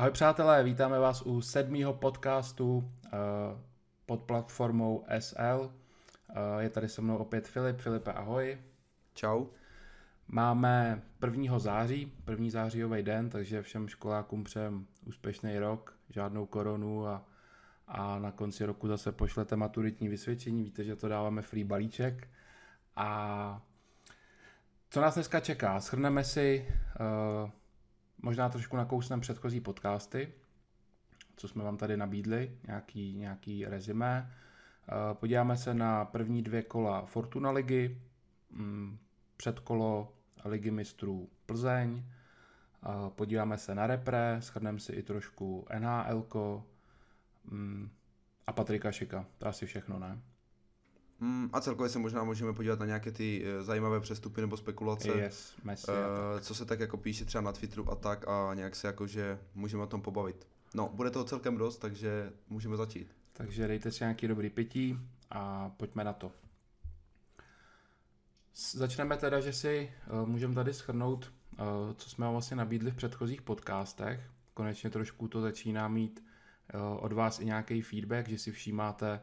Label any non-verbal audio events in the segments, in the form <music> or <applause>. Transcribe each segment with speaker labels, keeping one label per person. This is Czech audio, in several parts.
Speaker 1: Ahoj přátelé, vítáme vás u sedmého podcastu uh, pod platformou SL. Uh, je tady se mnou opět Filip. Filipe, ahoj.
Speaker 2: Čau.
Speaker 1: Máme 1. září, první zářijový den, takže všem školákům přejem úspěšný rok, žádnou koronu a, a na konci roku zase pošlete maturitní vysvědčení. Víte, že to dáváme free balíček. A co nás dneska čeká? Shrneme si uh, možná trošku nakousneme předchozí podcasty, co jsme vám tady nabídli, nějaký, nějaký rezime. Eh, podíváme se na první dvě kola Fortuna ligy, mm, předkolo ligy mistrů Plzeň, eh, podíváme se na repre, shrneme si i trošku NHL mm, a Patrika Šika. To asi všechno, ne?
Speaker 2: Mm, a celkově se možná můžeme podívat na nějaké ty uh, zajímavé přestupy nebo spekulace.
Speaker 1: Yes, Messi
Speaker 2: uh, co se tak jako píše třeba na Twitteru a tak a nějak se jakože můžeme o tom pobavit. No, bude toho celkem dost, takže můžeme začít.
Speaker 1: Takže dejte si nějaký dobrý pití a pojďme na to. Začneme teda, že si uh, můžeme tady schrnout, uh, co jsme vám vlastně nabídli v předchozích podcastech. Konečně trošku to začíná mít uh, od vás i nějaký feedback, že si všímáte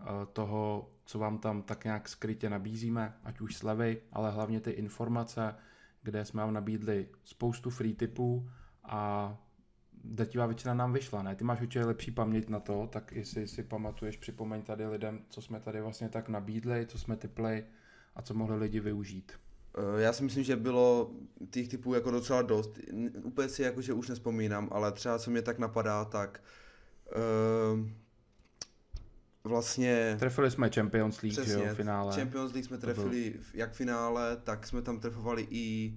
Speaker 1: Eh, toho, co vám tam tak nějak skrytě nabízíme, ať už slevy, ale hlavně ty informace, kde jsme vám nabídli spoustu free typů a drtivá většina nám vyšla, ne? Ty máš určitě lepší paměť na to, tak jestli si pamatuješ, připomeň tady lidem, co jsme tady vlastně tak nabídli, co jsme typli a co mohli lidi využít.
Speaker 2: Eh, já si myslím, že bylo těch typů jako docela dost. Úplně si jakože už nespomínám, ale třeba co mě tak napadá, tak uh, vlastně...
Speaker 1: Trefili jsme Champions League, přesně, jo, v finále.
Speaker 2: Champions League jsme trefili byl... jak v finále, tak jsme tam trefovali i...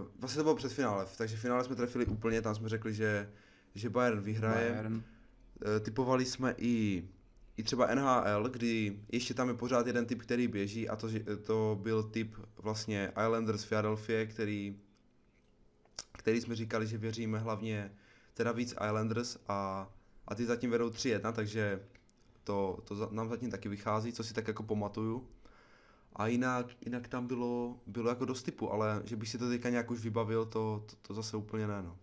Speaker 2: Uh, vlastně to bylo před finále, takže v finále jsme trefili úplně, tam jsme řekli, že, že Bayern vyhraje. Bayern. Uh, typovali jsme i, i třeba NHL, kdy ještě tam je pořád jeden typ, který běží a to, to byl typ vlastně Islanders Philadelphia, který, který jsme říkali, že věříme hlavně teda víc Islanders a, a ty zatím vedou 3-1, takže to, to nám zatím taky vychází, co si tak jako pamatuju. A jinak, jinak tam bylo, bylo jako dost typu, ale že bych si to teďka nějak už vybavil, to, to, to zase úplně ne, no.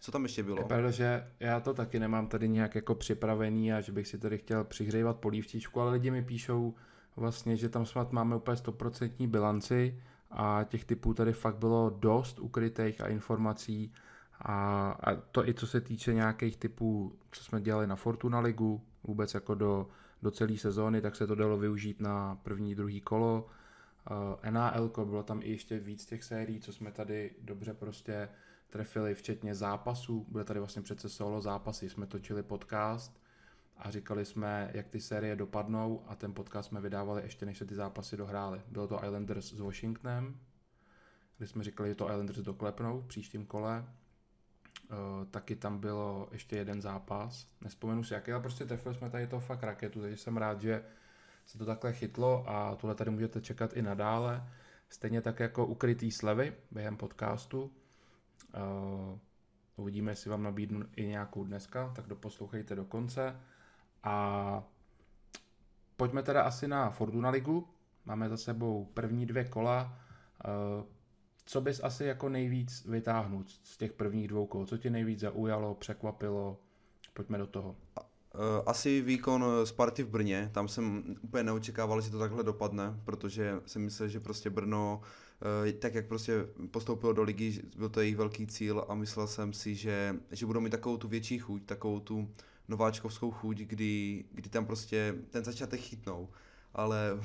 Speaker 2: Co tam ještě bylo?
Speaker 1: Je pravda, že já to taky nemám tady nějak jako připravený a že bych si tady chtěl přihřívat polívčičku, ale lidi mi píšou vlastně, že tam snad máme úplně 100% bilanci a těch typů tady fakt bylo dost ukrytých a informací a, a to i co se týče nějakých typů, co jsme dělali na Fortuna Ligu, vůbec jako do, do celé sezóny, tak se to dalo využít na první, druhý kolo. Uh, NAL, bylo tam i ještě víc těch sérií, co jsme tady dobře prostě trefili, včetně zápasů. Byly tady vlastně přece solo zápasy, jsme točili podcast a říkali jsme, jak ty série dopadnou a ten podcast jsme vydávali ještě než se ty zápasy dohrály. Bylo to Islanders s Washingtonem, kdy jsme říkali, že to Islanders doklepnou v příštím kole taky tam bylo ještě jeden zápas, nespomenu si jaký, ale prostě trefili jsme tady to fakt raketu, takže jsem rád, že se to takhle chytlo a tohle tady můžete čekat i nadále. Stejně tak jako ukrytý slevy během podcastu. Uh, uvidíme, jestli vám nabídnu i nějakou dneska, tak doposlouchejte do konce. A pojďme teda asi na Fortuna Ligu. Máme za sebou první dvě kola. Uh, co bys asi jako nejvíc vytáhnut z těch prvních dvou kol? Co tě nejvíc zaujalo, překvapilo? Pojďme do toho.
Speaker 2: E, asi výkon Sparty v Brně, tam jsem úplně neočekával, že to takhle dopadne, protože jsem myslel, že prostě Brno, e, tak jak prostě postoupilo do ligy, byl to jejich velký cíl a myslel jsem si, že, že budou mít takovou tu větší chuť, takovou tu nováčkovskou chuť, kdy, kdy tam prostě ten začátek chytnou, ale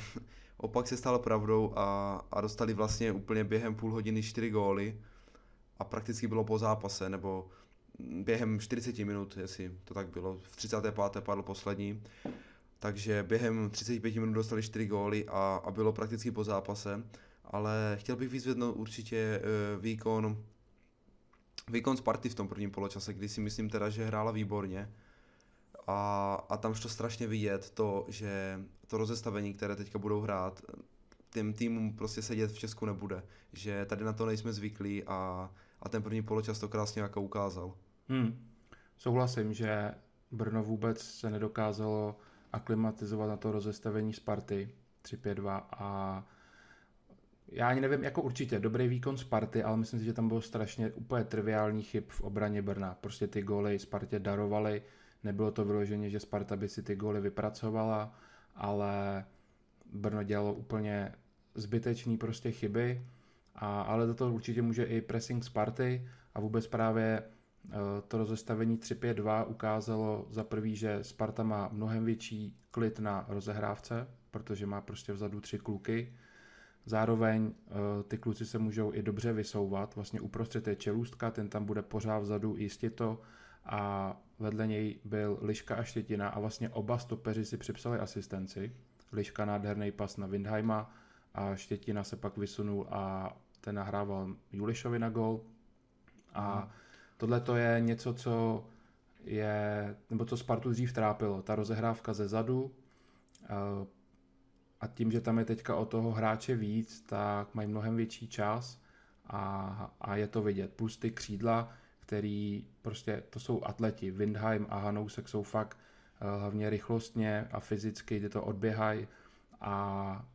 Speaker 2: Opak se stalo pravdou a, a dostali vlastně úplně během půl hodiny čtyři góly a prakticky bylo po zápase, nebo během 40 minut, jestli to tak bylo, v 35. padl poslední, takže během 35 minut dostali 4 góly a, a bylo prakticky po zápase, ale chtěl bych vyzvednout určitě uh, výkon výkon Sparty v tom prvním poločase, kdy si myslím teda, že hrála výborně a, a tam to strašně vidět, to, že to rozestavení, které teďka budou hrát, těm týmům prostě sedět v Česku nebude. Že tady na to nejsme zvyklí a, a ten první poločas to krásně jako ukázal.
Speaker 1: Hmm. Souhlasím, že Brno vůbec se nedokázalo aklimatizovat na to rozestavení Sparty 3-5-2 a já ani nevím, jako určitě dobrý výkon Sparty, ale myslím si, že tam bylo strašně úplně triviální chyb v obraně Brna. Prostě ty góly Spartě darovali, nebylo to vyloženě, že Sparta by si ty góly vypracovala, ale Brno dělalo úplně zbytečný prostě chyby, a, ale do toho určitě může i pressing Sparty a vůbec právě eh, to rozestavení 3-5-2 ukázalo za prvý, že Sparta má mnohem větší klid na rozehrávce, protože má prostě vzadu tři kluky. Zároveň eh, ty kluci se můžou i dobře vysouvat, vlastně uprostřed je čelůstka, ten tam bude pořád vzadu to a vedle něj byl Liška a Štětina a vlastně oba stopeři si připsali asistenci. Liška nádherný pas na Windheima a Štětina se pak vysunul a ten nahrával Julišovi na gol. A hmm. tohle to je něco, co je, nebo co Spartu dřív trápilo, ta rozehrávka ze zadu eh, a tím, že tam je teďka o toho hráče víc, tak mají mnohem větší čas a, a je to vidět. Plus ty křídla, který prostě, to jsou atleti, Windheim a Hanousek jsou fakt uh, hlavně rychlostně a fyzicky, kdy to odběhají. A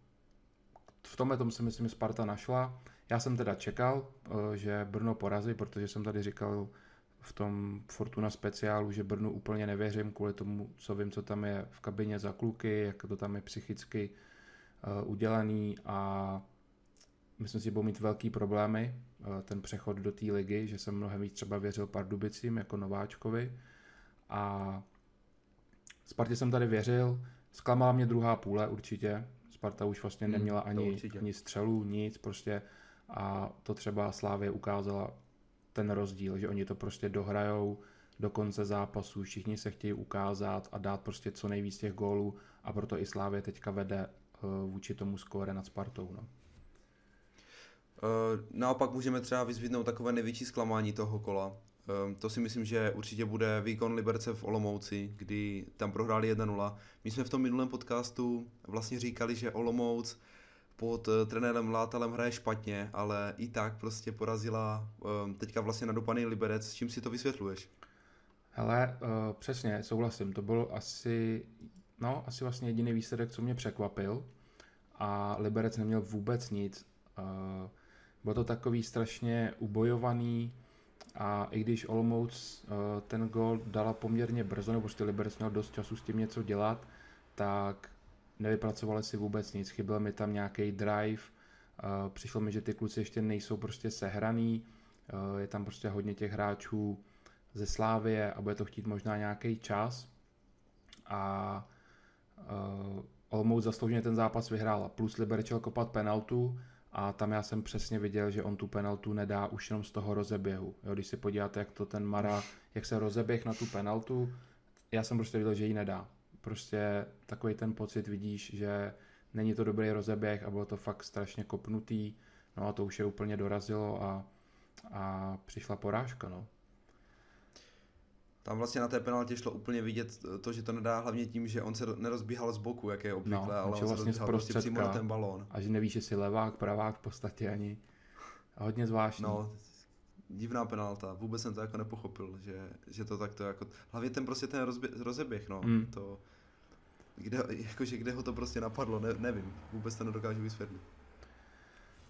Speaker 1: v tomhle tom si myslím, že Sparta našla. Já jsem teda čekal, uh, že Brno porazí, protože jsem tady říkal v tom Fortuna speciálu, že Brnu úplně nevěřím kvůli tomu, co vím, co tam je v kabině za kluky, jak to tam je psychicky uh, udělaný a myslím si, že budou mít velký problémy ten přechod do té ligy, že jsem mnohem víc třeba věřil Pardubicím jako nováčkovi. A Spartě jsem tady věřil, zklamala mě druhá půle určitě, Sparta už vlastně hmm, neměla ani, ani střelu, nic prostě. A to třeba Slávě ukázala ten rozdíl, že oni to prostě dohrajou do konce zápasu, všichni se chtějí ukázat a dát prostě co nejvíc těch gólů. A proto i Slávě teďka vede uh, vůči tomu skóre nad Spartou. No.
Speaker 2: Uh, naopak můžeme třeba vyzvidnout takové největší zklamání toho kola. Um, to si myslím, že určitě bude výkon Liberce v Olomouci, kdy tam prohráli 1-0. My jsme v tom minulém podcastu vlastně říkali, že Olomouc pod uh, trenérem Látalem hraje špatně, ale i tak prostě porazila teďka vlastně nadupaný Liberec. S čím si to vysvětluješ?
Speaker 1: Hele, přesně, souhlasím. To byl asi, no, asi vlastně jediný výsledek, co mě překvapil. A Liberec neměl vůbec nic. Bylo to takový strašně ubojovaný a i když Olomouc uh, ten gol dala poměrně brzo, nebo prostě Liberec měl dost času s tím něco dělat, tak nevypracovali si vůbec nic. Chyběl mi tam nějaký drive, uh, přišlo mi, že ty kluci ještě nejsou prostě sehraný, uh, je tam prostě hodně těch hráčů ze Slávie a bude to chtít možná nějaký čas. A Olomouc zaslouženě ten zápas vyhrála, plus Liberec kopat penaltu a tam já jsem přesně viděl, že on tu penaltu nedá už jenom z toho rozeběhu. Jo, když si podíváte, jak to ten Mara, jak se rozeběh na tu penaltu, já jsem prostě viděl, že ji nedá. Prostě takový ten pocit vidíš, že není to dobrý rozeběh a bylo to fakt strašně kopnutý, no a to už je úplně dorazilo a, a přišla porážka, no.
Speaker 2: Tam vlastně na té penaltě šlo úplně vidět to, že to nedá hlavně tím, že on se nerozbíhal z boku, jak je obvykle, no, ale on vlastně se prostě přímo na ten balón.
Speaker 1: A že nevíš, jestli levák, pravák v podstatě ani. A hodně zvláštní.
Speaker 2: No, divná penalta, vůbec jsem to jako nepochopil, že, že to takto jako, hlavně ten prostě ten rozbě, rozeběh, no, mm. to, kde, jakože kde ho to prostě napadlo, ne, nevím, vůbec to nedokážu vysvětlit.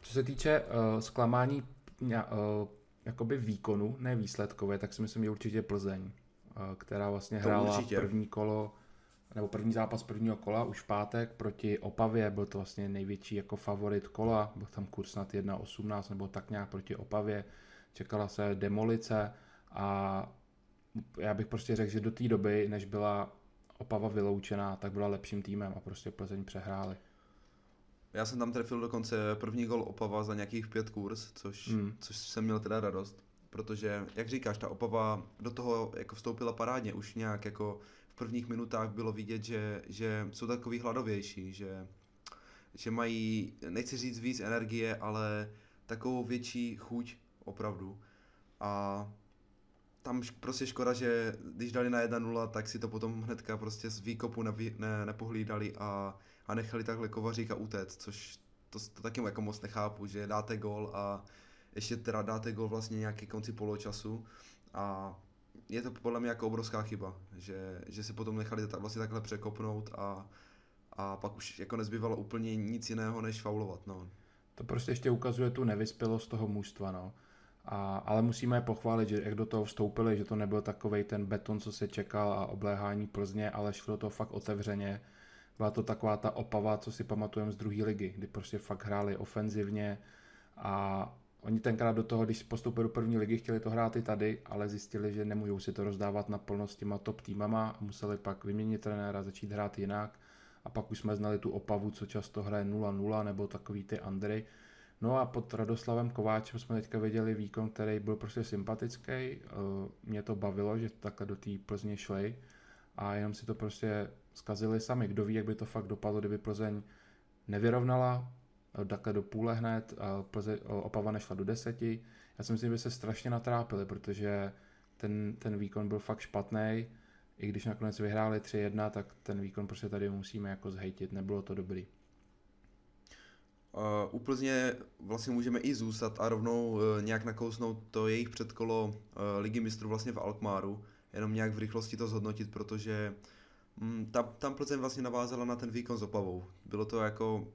Speaker 1: Co se týče uh, zklamání uh, jakoby výkonu, ne výsledkové, tak si myslím, že určitě Plzeň, eh, která vlastně to hrála určitě. první kolo, nebo první zápas prvního kola už v pátek proti Opavě, byl to vlastně největší jako favorit kola, byl tam kurz snad 1.18 nebo tak nějak proti Opavě, čekala se demolice a já bych prostě řekl, že do té doby, než byla Opava vyloučená, tak byla lepším týmem a prostě Plzeň přehráli.
Speaker 2: Já jsem tam trefil dokonce první gol Opava za nějakých pět kurz, což, hmm. což jsem měl teda radost, protože, jak říkáš, ta Opava do toho jako vstoupila parádně, už nějak jako v prvních minutách bylo vidět, že, že jsou takový hladovější, že, že mají, nechci říct víc energie, ale takovou větší chuť opravdu. A tam prostě škoda, že když dali na 1-0, tak si to potom hnedka prostě z výkopu ne, ne, nepohlídali a a nechali takhle Kovaříka utéct, což to, to taky jako moc nechápu, že dáte gol a ještě teda dáte gol vlastně nějaký konci poločasu a je to podle mě jako obrovská chyba, že, že se potom nechali tak, vlastně takhle překopnout a, a pak už jako nezbývalo úplně nic jiného, než faulovat. No.
Speaker 1: to prostě ještě ukazuje tu nevyspělost toho mužstva, no. A, ale musíme je pochválit, že jak do toho vstoupili, že to nebyl takový ten beton, co se čekal a obléhání Plzně, ale šlo to fakt otevřeně. Byla to taková ta opava, co si pamatujeme z druhé ligy, kdy prostě fakt hráli ofenzivně a oni tenkrát do toho, když postoupili do první ligy, chtěli to hrát i tady, ale zjistili, že nemůžou si to rozdávat na plnost těma top týmama a museli pak vyměnit trenéra, začít hrát jinak a pak už jsme znali tu opavu, co často hraje 0-0 nebo takový ty Andry. No a pod Radoslavem Kováčem jsme teďka viděli výkon, který byl prostě sympatický. Eh, mě to bavilo, že takhle do té Plzně šli a jenom si to prostě zkazili sami. Kdo ví, jak by to fakt dopadlo, kdyby Plzeň nevyrovnala, takhle do půle hned, Plze, eh, Opava nešla do deseti. Já si myslím, že by se strašně natrápili, protože ten, ten výkon byl fakt špatný. I když nakonec vyhráli 3-1, tak ten výkon prostě tady musíme jako zhejtit, nebylo to dobrý.
Speaker 2: Uh, úplně vlastně můžeme i zůstat a rovnou uh, nějak nakousnout to jejich předkolo uh, ligy mistrů vlastně v Alkmaru, jenom nějak v rychlosti to zhodnotit, protože um, tam, tam Plzeň vlastně navázala na ten výkon s Opavou. Bylo to jako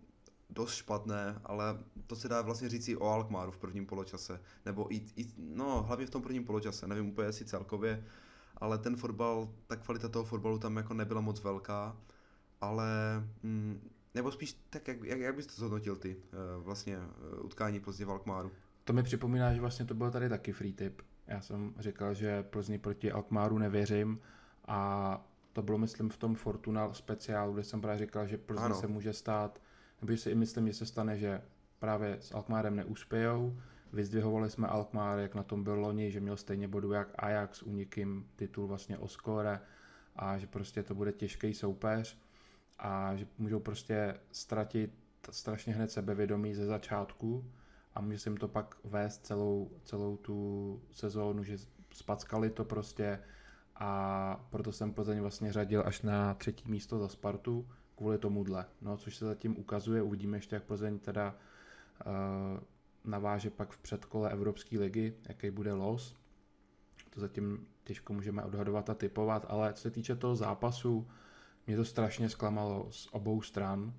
Speaker 2: dost špatné, ale to se dá vlastně říct i o Alkmaru v prvním poločase, nebo i, i no hlavně v tom prvním poločase, nevím úplně jestli celkově, ale ten fotbal, ta kvalita toho fotbalu tam jako nebyla moc velká, ale mm, nebo spíš tak, jak, jak, jak bys to zhodnotil ty, eh, vlastně eh, utkání Plzně v Alkmaru?
Speaker 1: To mi připomíná, že vlastně to byl tady taky free tip. Já jsem říkal, že Plzni proti Alkmaru nevěřím a to bylo, myslím, v tom Fortuna speciálu, kde jsem právě říkal, že Plzni ano. se může stát, nebo si i myslím, že se stane, že právě s Alkmárem neuspějou. Vyzdvihovali jsme Alkmár, jak na tom byl loni, že měl stejně bodu jak Ajax, unikým titul vlastně o skóre a že prostě to bude těžký soupeř a že můžou prostě ztratit strašně hned sebevědomí ze začátku a může se jim to pak vést celou, celou tu sezónu, že spackali to prostě a proto jsem Plzeň vlastně řadil až na třetí místo za Spartu kvůli tomuhle. No, což se zatím ukazuje, uvidíme ještě, jak Plzeň teda uh, naváže pak v předkole Evropské ligy, jaký bude los. To zatím těžko můžeme odhadovat a typovat, ale co se týče toho zápasu, mě to strašně zklamalo z obou stran,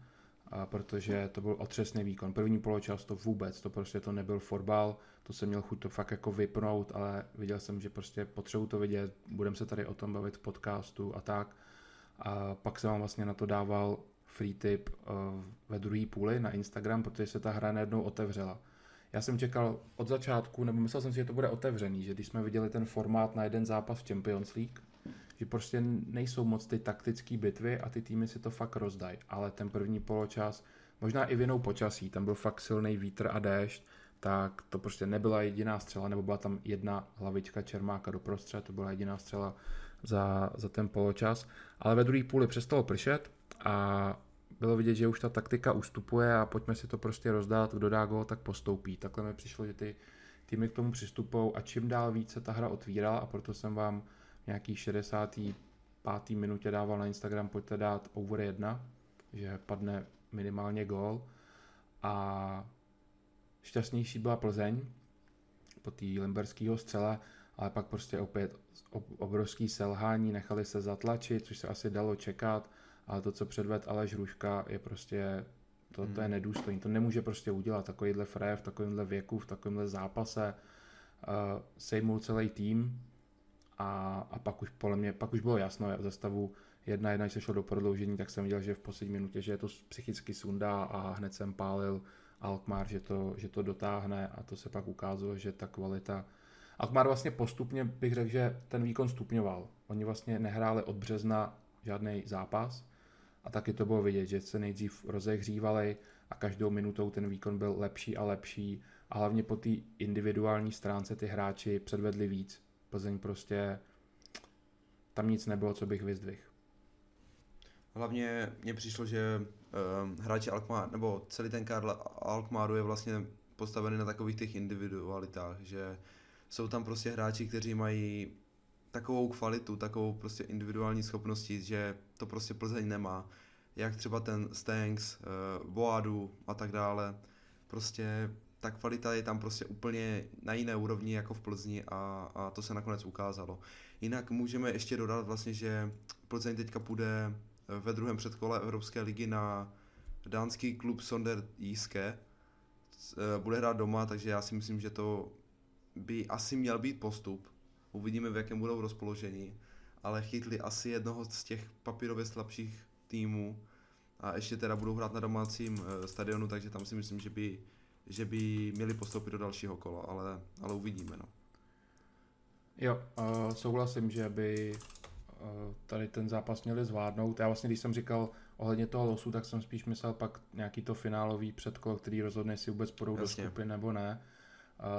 Speaker 1: a protože to byl otřesný výkon. První poločas to vůbec, to prostě to nebyl fotbal, to jsem měl chuť to fakt jako vypnout, ale viděl jsem, že prostě potřebuji to vidět, budeme se tady o tom bavit v podcastu a tak. A pak jsem vám vlastně na to dával free tip eh, ve druhé půli na Instagram, protože se ta hra najednou otevřela. Já jsem čekal od začátku, nebo myslel jsem si, že to bude otevřený, že když jsme viděli ten formát na jeden zápas v Champions League, že prostě nejsou moc ty taktické bitvy a ty týmy si to fakt rozdají. Ale ten první poločas, možná i vinou počasí, tam byl fakt silný vítr a déšť, tak to prostě nebyla jediná střela, nebo byla tam jedna hlavička Čermáka doprostřed, to byla jediná střela za, za ten poločas. Ale ve druhé půli přestalo pršet a bylo vidět, že už ta taktika ustupuje a pojďme si to prostě rozdát, kdo dá gol, tak postoupí. Takhle mi přišlo, že ty týmy k tomu přistupují a čím dál více ta hra otvírala a proto jsem vám nějaký 65. minutě dával na Instagram, pojďte dát over 1, že padne minimálně gól a šťastnější byla Plzeň po té limberského střele, ale pak prostě opět obrovský selhání, nechali se zatlačit, což se asi dalo čekat, ale to, co předved Aleš Ruška, je prostě, to, hmm. to je hmm. nedůstojný, to nemůže prostě udělat takovýhle frér v takovémhle věku, v takovémhle zápase, uh, sejmul celý tým, a, a pak už podle mě, pak už bylo jasno za stavu jedna jedna, když se šlo do prodloužení, tak jsem viděl, že v poslední minutě, že je to psychicky sundá a hned jsem pálil Alkmaar, že to, že to dotáhne a to se pak ukázalo, že ta kvalita Alkmaar vlastně postupně bych řekl, že ten výkon stupňoval. Oni vlastně nehráli od března žádný zápas a taky to bylo vidět, že se nejdřív rozehřívali a každou minutou ten výkon byl lepší a lepší a hlavně po té individuální stránce ty hráči předvedli víc. Plzeň prostě tam nic nebylo, co bych vyzdvihl.
Speaker 2: Hlavně mně přišlo, že uh, hráči Alkmaar, nebo celý ten kádr Alkmaaru je vlastně postavený na takových těch individualitách, že jsou tam prostě hráči, kteří mají takovou kvalitu, takovou prostě individuální schopnosti, že to prostě Plzeň nemá. Jak třeba ten Stanks, uh, Boadu a tak dále. Prostě ta kvalita je tam prostě úplně na jiné úrovni jako v Plzni a, a to se nakonec ukázalo. Jinak můžeme ještě dodat vlastně, že Plzeň teďka půjde ve druhém předkole Evropské ligy na dánský klub Sonder Jiske, eh, bude hrát doma, takže já si myslím, že to by asi měl být postup. Uvidíme, v jakém budou rozpoložení, ale chytli asi jednoho z těch papírově slabších týmů a ještě teda budou hrát na domácím eh, stadionu, takže tam si myslím, že by, že by měli postoupit do dalšího kola, ale, ale uvidíme. No.
Speaker 1: Jo, uh, souhlasím, že by uh, tady ten zápas měli zvládnout. Já vlastně, když jsem říkal ohledně toho losu, tak jsem spíš myslel pak nějaký to finálový předkolo, který rozhodne, jestli vůbec půjdou do skupiny nebo ne.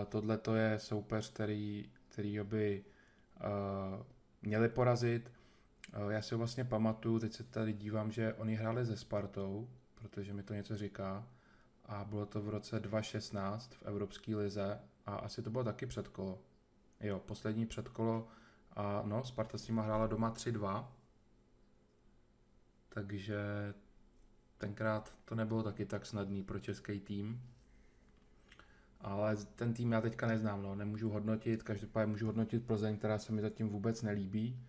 Speaker 1: Tohle to je soupeř, který, který by uh, měli porazit. Uh, já si ho vlastně pamatuju, teď se tady dívám, že oni hráli se Spartou, protože mi to něco říká. A bylo to v roce 2016 v Evropské lize a asi to bylo taky předkolo. Jo, poslední předkolo a no, Sparta s nima hrála doma 3-2, takže tenkrát to nebylo taky tak snadný pro český tým. Ale ten tým já teďka neznám, no, nemůžu hodnotit, každopádně můžu hodnotit Plzeň, která se mi zatím vůbec nelíbí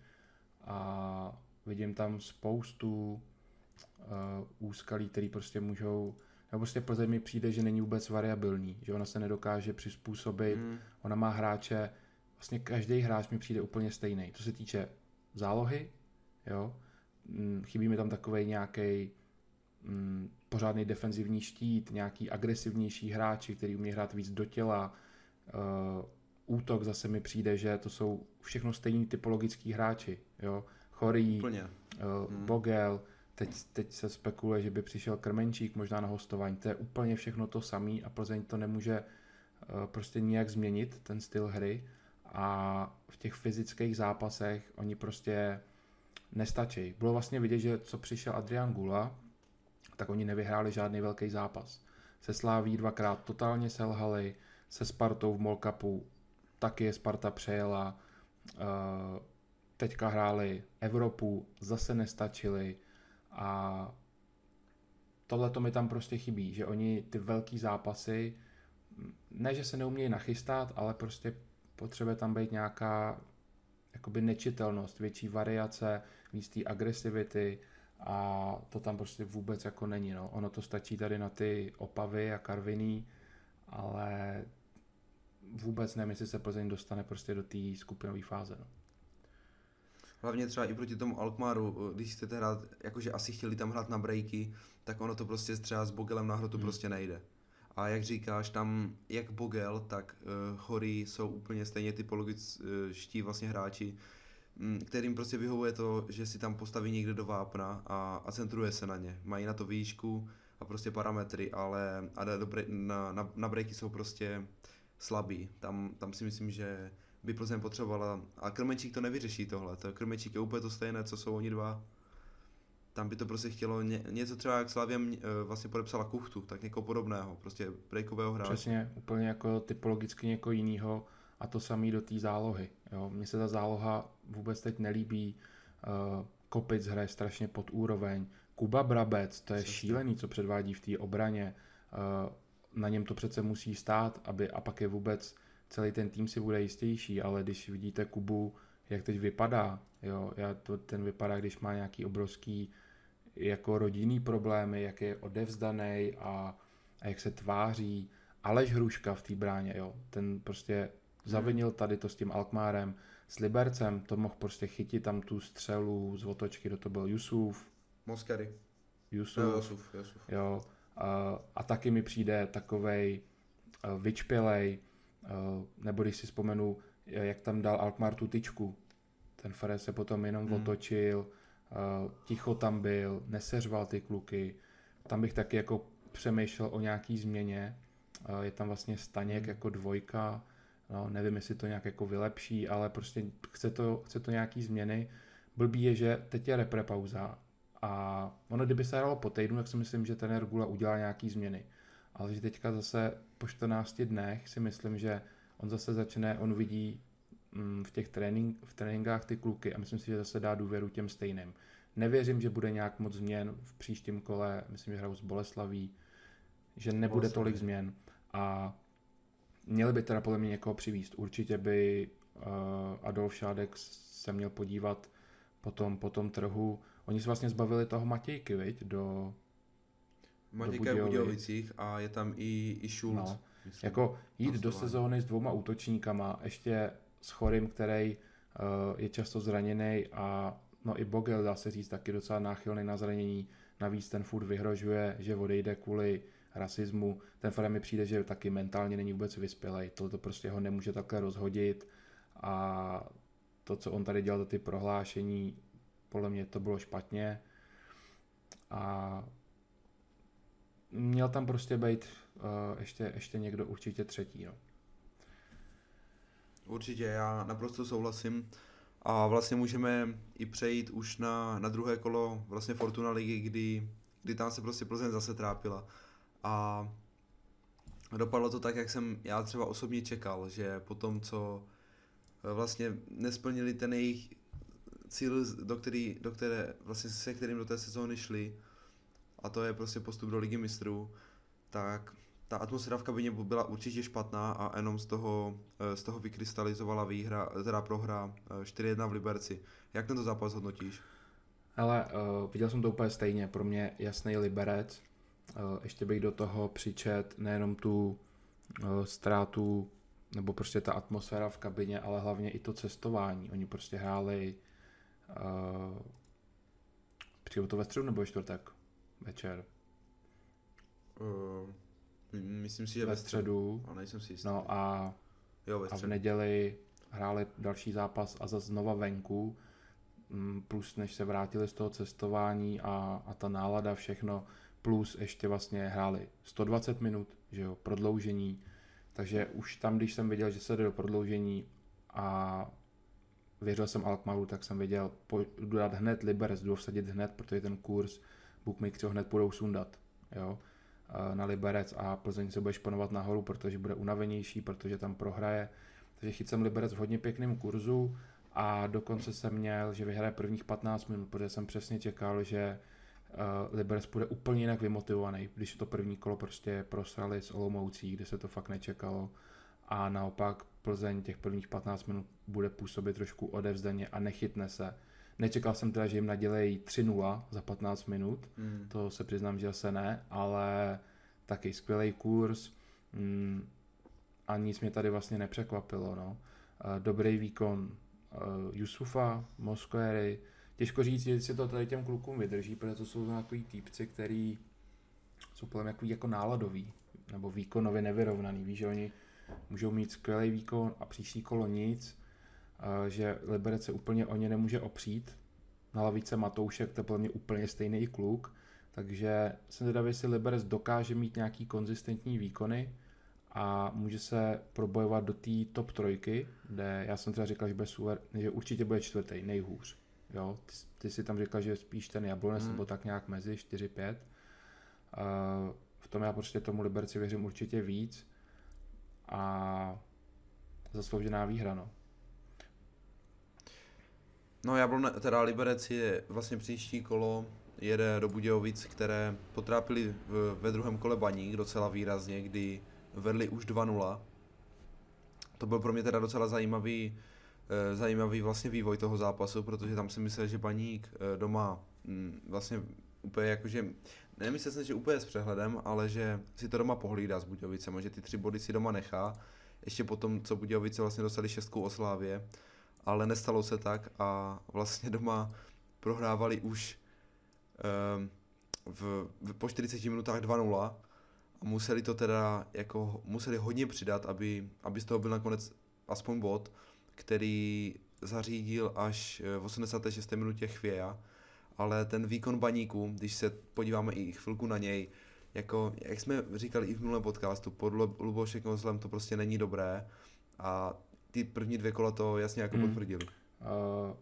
Speaker 1: a vidím tam spoustu uh, úskalí, který prostě můžou nebo prostě Plzeň mi přijde, že není vůbec variabilní, že ona se nedokáže přizpůsobit, mm. ona má hráče, vlastně každý hráč mi přijde úplně stejný. Co se týče zálohy, jo, mm, chybí mi tam takový nějaký mm, pořádný defenzivní štít, nějaký agresivnější hráči, který umí hrát víc do těla, uh, útok zase mi přijde, že to jsou všechno stejní typologický hráči, jo, Chorý, uh, hmm. Bogel, teď, teď se spekuluje, že by přišel Krmenčík možná na hostování, to je úplně všechno to samý a Plzeň to nemůže uh, prostě nijak změnit, ten styl hry. A v těch fyzických zápasech oni prostě nestačí. Bylo vlastně vidět, že co přišel Adrian Gula, tak oni nevyhráli žádný velký zápas. Se Sláví dvakrát totálně selhali, se Spartou v Molkapu taky je Sparta přejela, eh, teďka hráli Evropu, zase nestačili a tohle to mi tam prostě chybí, že oni ty velký zápasy, ne, že se neumějí nachystat, ale prostě potřebuje tam být nějaká jakoby nečitelnost, větší variace, víc té agresivity a to tam prostě vůbec jako není. No. Ono to stačí tady na ty opavy a karviný, ale vůbec nevím, jestli se Plzeň dostane prostě do té skupinové fáze. No.
Speaker 2: Hlavně třeba i proti tomu Alkmaru, když chcete hrát, jakože asi chtěli tam hrát na breaky, tak ono to prostě třeba s Bogelem na hrotu hmm. prostě nejde. A jak říkáš, tam jak Bogel, tak uh, Chory jsou úplně stejně typologičtí vlastně hráči, kterým prostě vyhovuje to, že si tam postaví někde do vápna a, a centruje se na ně. Mají na to výšku a prostě parametry, ale a do, na, na, na breaky jsou prostě slabí. Tam, tam si myslím, že by Plzeň potřebovala, a Krmečík to nevyřeší tohle, to Krmečík je úplně to stejné, co jsou oni dva tam by to prostě chtělo ně, něco třeba jak Slavia uh, vlastně podepsala Kuchtu, tak někoho podobného, prostě breakového hráče.
Speaker 1: Přesně, úplně jako typologicky někoho jiného a to samý do té zálohy. Jo. Mně se ta záloha vůbec teď nelíbí, uh, Kopic hraje strašně pod úroveň, Kuba Brabec, to je Přesně. šílený, co předvádí v té obraně, uh, na něm to přece musí stát, aby a pak je vůbec celý ten tým si bude jistější, ale když vidíte Kubu, jak teď vypadá, jo, já to, ten vypadá, když má nějaký obrovský jako rodinný problémy, jak je odevzdaný a, a jak se tváří. Aleš Hruška v té bráně, jo, ten prostě zavinil tady to s tím Alkmárem, s Libercem, to mohl prostě chytit tam tu střelu z otočky, do to byl Jusuf.
Speaker 2: Moskary.
Speaker 1: Jusuf. No, Jusuf, Jusuf. Jo, a, a taky mi přijde takovej uh, vyčpělej, uh, nebo když si vzpomenu, jak tam dal Alkmaar tu tyčku, ten Fares se potom jenom hmm. otočil, uh, ticho tam byl, neseřval ty kluky, tam bych taky jako přemýšlel o nějaký změně, uh, je tam vlastně Staněk hmm. jako dvojka, no, nevím, jestli to nějak jako vylepší, ale prostě chce to, chce to nějaký změny. Blbý je, že teď je repre pauza a ono, kdyby se hralo po týdnu, tak si myslím, že ten Regula udělá nějaký změny. Ale že teďka zase po 14 dnech si myslím, že on zase začne, on vidí Mm, v těch trénink, v tréninkách ty kluky a myslím si, že zase dá důvěru těm stejným. Nevěřím, že bude nějak moc změn v příštím kole, myslím, že hrajou z Boleslaví, že nebude Boleslaví. tolik změn a měli by teda podle mě někoho přivíst. Určitě by uh, Adolf Šádek se měl podívat po tom, po tom trhu. Oni se vlastně zbavili toho Matějky, viď, do...
Speaker 2: Matějka je v Budějovicích a je tam i, i Schulz. No.
Speaker 1: Jako jít do sezóny s dvouma útočníkama, ještě s Chorym, který uh, je často zraněný a no i Bogel, dá se říct, taky docela náchylný na zranění. Navíc ten furt vyhrožuje, že odejde kvůli rasismu. Ten Fara mi přijde, že taky mentálně není vůbec vyspělej. Tohle to prostě ho nemůže takhle rozhodit a to, co on tady dělal, ty prohlášení, podle mě to bylo špatně a měl tam prostě být uh, ještě, ještě někdo určitě třetí. No.
Speaker 2: Určitě, já naprosto souhlasím. A vlastně můžeme i přejít už na, na druhé kolo vlastně Fortuna ligy, kdy, kdy tam se prostě Plzeň zase trápila. A dopadlo to tak, jak jsem já třeba osobně čekal, že po tom, co eh, vlastně nesplnili ten jejich cíl, do, který, do které, vlastně se kterým do té sezóny šli, a to je prostě postup do ligy mistrů, tak ta atmosféra v kabině byla určitě špatná a jenom z toho, eh, z toho vykrystalizovala výhra, teda prohra 4-1 eh, v Liberci. Jak tento zápas hodnotíš?
Speaker 1: Ale uh, viděl jsem to úplně stejně. Pro mě jasný Liberec. Uh, ještě bych do toho přičet nejenom tu uh, ztrátu nebo prostě ta atmosféra v kabině, ale hlavně i to cestování. Oni prostě hráli uh, přijde to ve středu nebo ve čtvrtek? Večer.
Speaker 2: Uh, myslím si, že
Speaker 1: ve středu.
Speaker 2: A nejsem si jistý.
Speaker 1: No a,
Speaker 2: jo, ve
Speaker 1: a v neděli hráli další zápas a zase znova venku. Mm, plus než se vrátili z toho cestování a, a ta nálada, všechno. Plus ještě vlastně hráli 120 minut, že jo, prodloužení. Takže už tam, když jsem viděl, že se jde do prodloužení a věřil jsem Alkmaru, tak jsem věděl, jdu dát hned Liberec, jdu vsadit hned, protože ten kurz bookmakers ho hned budou sundat. Jo? na Liberec a Plzeň se bude šponovat nahoru, protože bude unavenější, protože tam prohraje. Takže chyt jsem Liberec v hodně pěkném kurzu a dokonce jsem měl, že vyhraje prvních 15 minut, protože jsem přesně čekal, že uh, Liberec bude úplně jinak vymotivovaný, když to první kolo prostě prosrali s Olomoucí, kde se to fakt nečekalo a naopak Plzeň těch prvních 15 minut bude působit trošku odevzdaně a nechytne se. Nečekal jsem teda, že jim nadělejí 3-0 za 15 minut, mm. to se přiznám, že asi ne, ale taky skvělý kurz mm, a nic mě tady vlastně nepřekvapilo. No. Dobrý výkon Jusufa, Moskvery, těžko říct, jestli to tady těm klukům vydrží, protože to jsou takový týpci, který jsou podle mě jako náladový, nebo výkonově nevyrovnaný. Víš, že oni můžou mít skvělý výkon a příští kolo nic, že Liberec se úplně o ně nemůže opřít. Na lavice Matoušek, to podle mě úplně stejný kluk, takže jsem zvědavý, jestli Liberec dokáže mít nějaký konzistentní výkony a může se probojovat do té top trojky, kde já jsem třeba říkal, že, bude super, že určitě bude čtvrtý, nejhůř. Jo? Ty, ty si tam říkal, že spíš ten Jablonec hmm. nebo tak nějak mezi 4-5. Uh, v tom já prostě tomu Liberci věřím určitě víc a zasloužená výhra, no.
Speaker 2: No Jablone, teda Liberec je vlastně příští kolo jede do Budějovic, které potrápili v, ve druhém kole baník docela výrazně, kdy vedli už 2-0. To byl pro mě teda docela zajímavý, zajímavý vlastně vývoj toho zápasu, protože tam si myslel, že baník eh, doma hm, vlastně úplně jakože, nemyslel jsem, že úplně s přehledem, ale že si to doma pohlídá s Budějovicem, že ty tři body si doma nechá, ještě potom, co Budějovice vlastně dostali šestkou o Slávě, ale nestalo se tak a vlastně doma prohrávali už um, v, v, po 40 minutách 2-0 a museli to teda jako museli hodně přidat, aby, aby z toho byl nakonec aspoň bod, který zařídil až v 86. minutě Chvěja, ale ten výkon baníku, když se podíváme i chvilku na něj, jako, jak jsme říkali i v minulém podcastu, pod Lubošek Ozlem to prostě není dobré a ty první dvě kola to jasně jako hmm. potvrdili. Uh,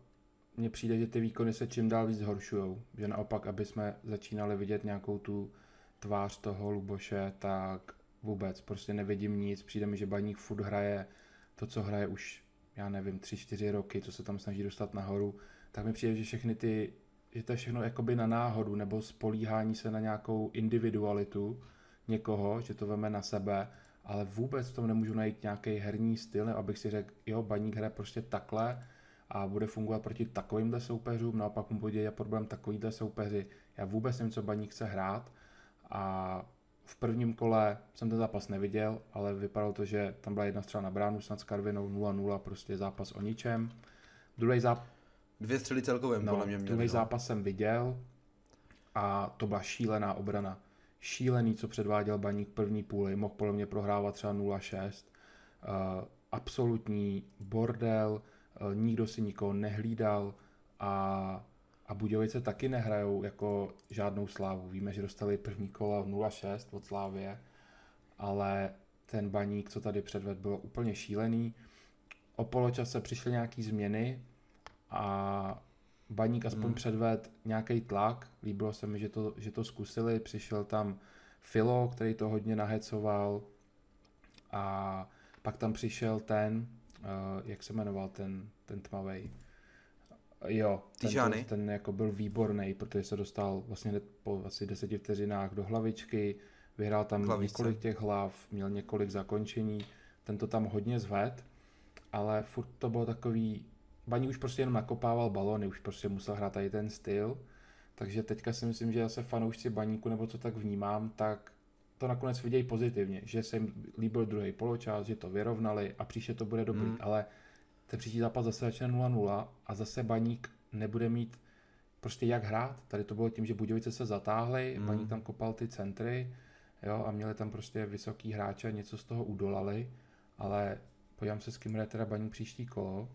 Speaker 1: mně přijde, že ty výkony se čím dál víc zhoršují. Že naopak, aby jsme začínali vidět nějakou tu tvář toho Luboše, tak vůbec prostě nevidím nic. Přijde mi, že Baník furt hraje to, co hraje už, já nevím, tři, čtyři roky, co se tam snaží dostat nahoru, tak mi přijde, že všechny ty, že to je všechno jakoby na náhodu, nebo spolíhání se na nějakou individualitu někoho, že to veme na sebe ale vůbec v tom nemůžu najít nějaký herní styl, abych si řekl, jo, baník hraje prostě takhle a bude fungovat proti takovýmhle soupeřům, naopak mu bude dělat problém takovýhle soupeři. Já vůbec nevím, co baník chce hrát A v prvním kole jsem ten zápas neviděl, ale vypadalo to, že tam byla jedna střela na bránu snad s Karvinou 0-0, prostě zápas o ničem. Druhý zápas...
Speaker 2: Dvě střely celkově no,
Speaker 1: mě Druhý no. zápas jsem viděl a to byla šílená obrana. Šílený, co předváděl Baník první půli, mohl podle mě prohrávat třeba 0-6. Uh, eh, absolutní bordel, uh, nikdo si nikoho nehlídal a a Budějovice taky nehrajou jako žádnou slávu. Víme, že dostali první kolo 0-6 od Slávě, ale ten baník, co tady předved, bylo úplně šílený. O poločase přišly nějaký změny a baník aspoň hmm. předved nějaký tlak. Líbilo se mi, že to, že to zkusili. Přišel tam Filo, který to hodně nahecoval a pak tam přišel ten, uh, jak se jmenoval ten, ten tmavej, Jo, ten, ten, ten jako byl výborný, protože se dostal vlastně po asi deseti vteřinách do hlavičky, vyhrál tam Hlavice. několik těch hlav, měl několik zakončení, ten to tam hodně zved, ale furt to bylo takový, Baní už prostě jenom nakopával balony, už prostě musel hrát tady ten styl, takže teďka si myslím, že zase fanoušci baníku, nebo co tak vnímám, tak to nakonec vidějí pozitivně, že se jim líbil druhý poločas, že to vyrovnali a příště to bude dobrý, mm. ale ten příští zápas zase začne 0-0 a zase Baník nebude mít prostě jak hrát. Tady to bylo tím, že Budějovice se zatáhly, mm. Baník tam kopal ty centry jo, a měli tam prostě vysoký hráče a něco z toho udolali, ale podívám se, s kým hraje teda Baník příští kolo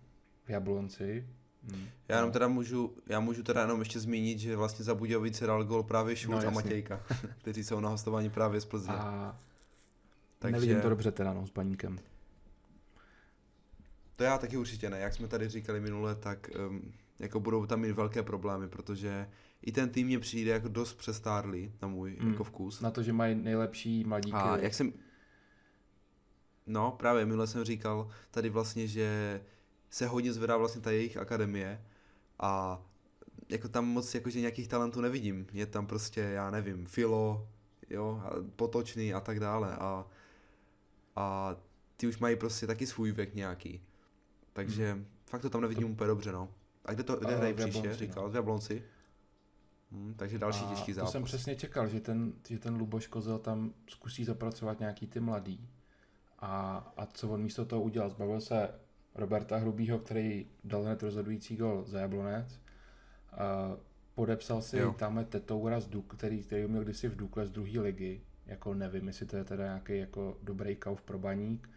Speaker 1: v Jablonci.
Speaker 2: Hmm. Já jenom teda můžu, já můžu teda jenom ještě zmínit, že vlastně za Budějovice dal gol právě Šulc no, a Matějka, <laughs> kteří jsou na hostování právě z Plzně. A
Speaker 1: Takže... nevidím to dobře teda no, s Baníkem.
Speaker 2: To já taky určitě ne. Jak jsme tady říkali minule, tak um, jako budou tam mít velké problémy, protože i ten tým mě přijde jako dost přestárlý na můj mm. jako vkus.
Speaker 1: Na to, že mají nejlepší mladíky.
Speaker 2: A jak jsem... No, právě minule jsem říkal tady vlastně, že se hodně zvedá vlastně ta jejich akademie a jako tam moc jakože nějakých talentů nevidím. Je tam prostě, já nevím, Filo, jo, Potočný a tak dále a, a ty už mají prostě taky svůj věk nějaký. Takže hmm. fakt to tam nevidím to... úplně dobře, no. A kde to kde hrají příště, říkal, v Jablonci? Hmm, takže další a těžký zápas.
Speaker 1: To jsem přesně čekal, že ten, že ten Luboš Kozel tam zkusí zapracovat nějaký ty mladý. A, a co on místo toho udělal? Zbavil se Roberta Hrubýho, který dal hned rozhodující gol za Jablonec. A podepsal si jo. tamhle Tetoura z Duk, který, který měl kdysi v Dukle z druhé ligy. Jako nevím, jestli to je teda nějaký jako dobrý kauf pro baník.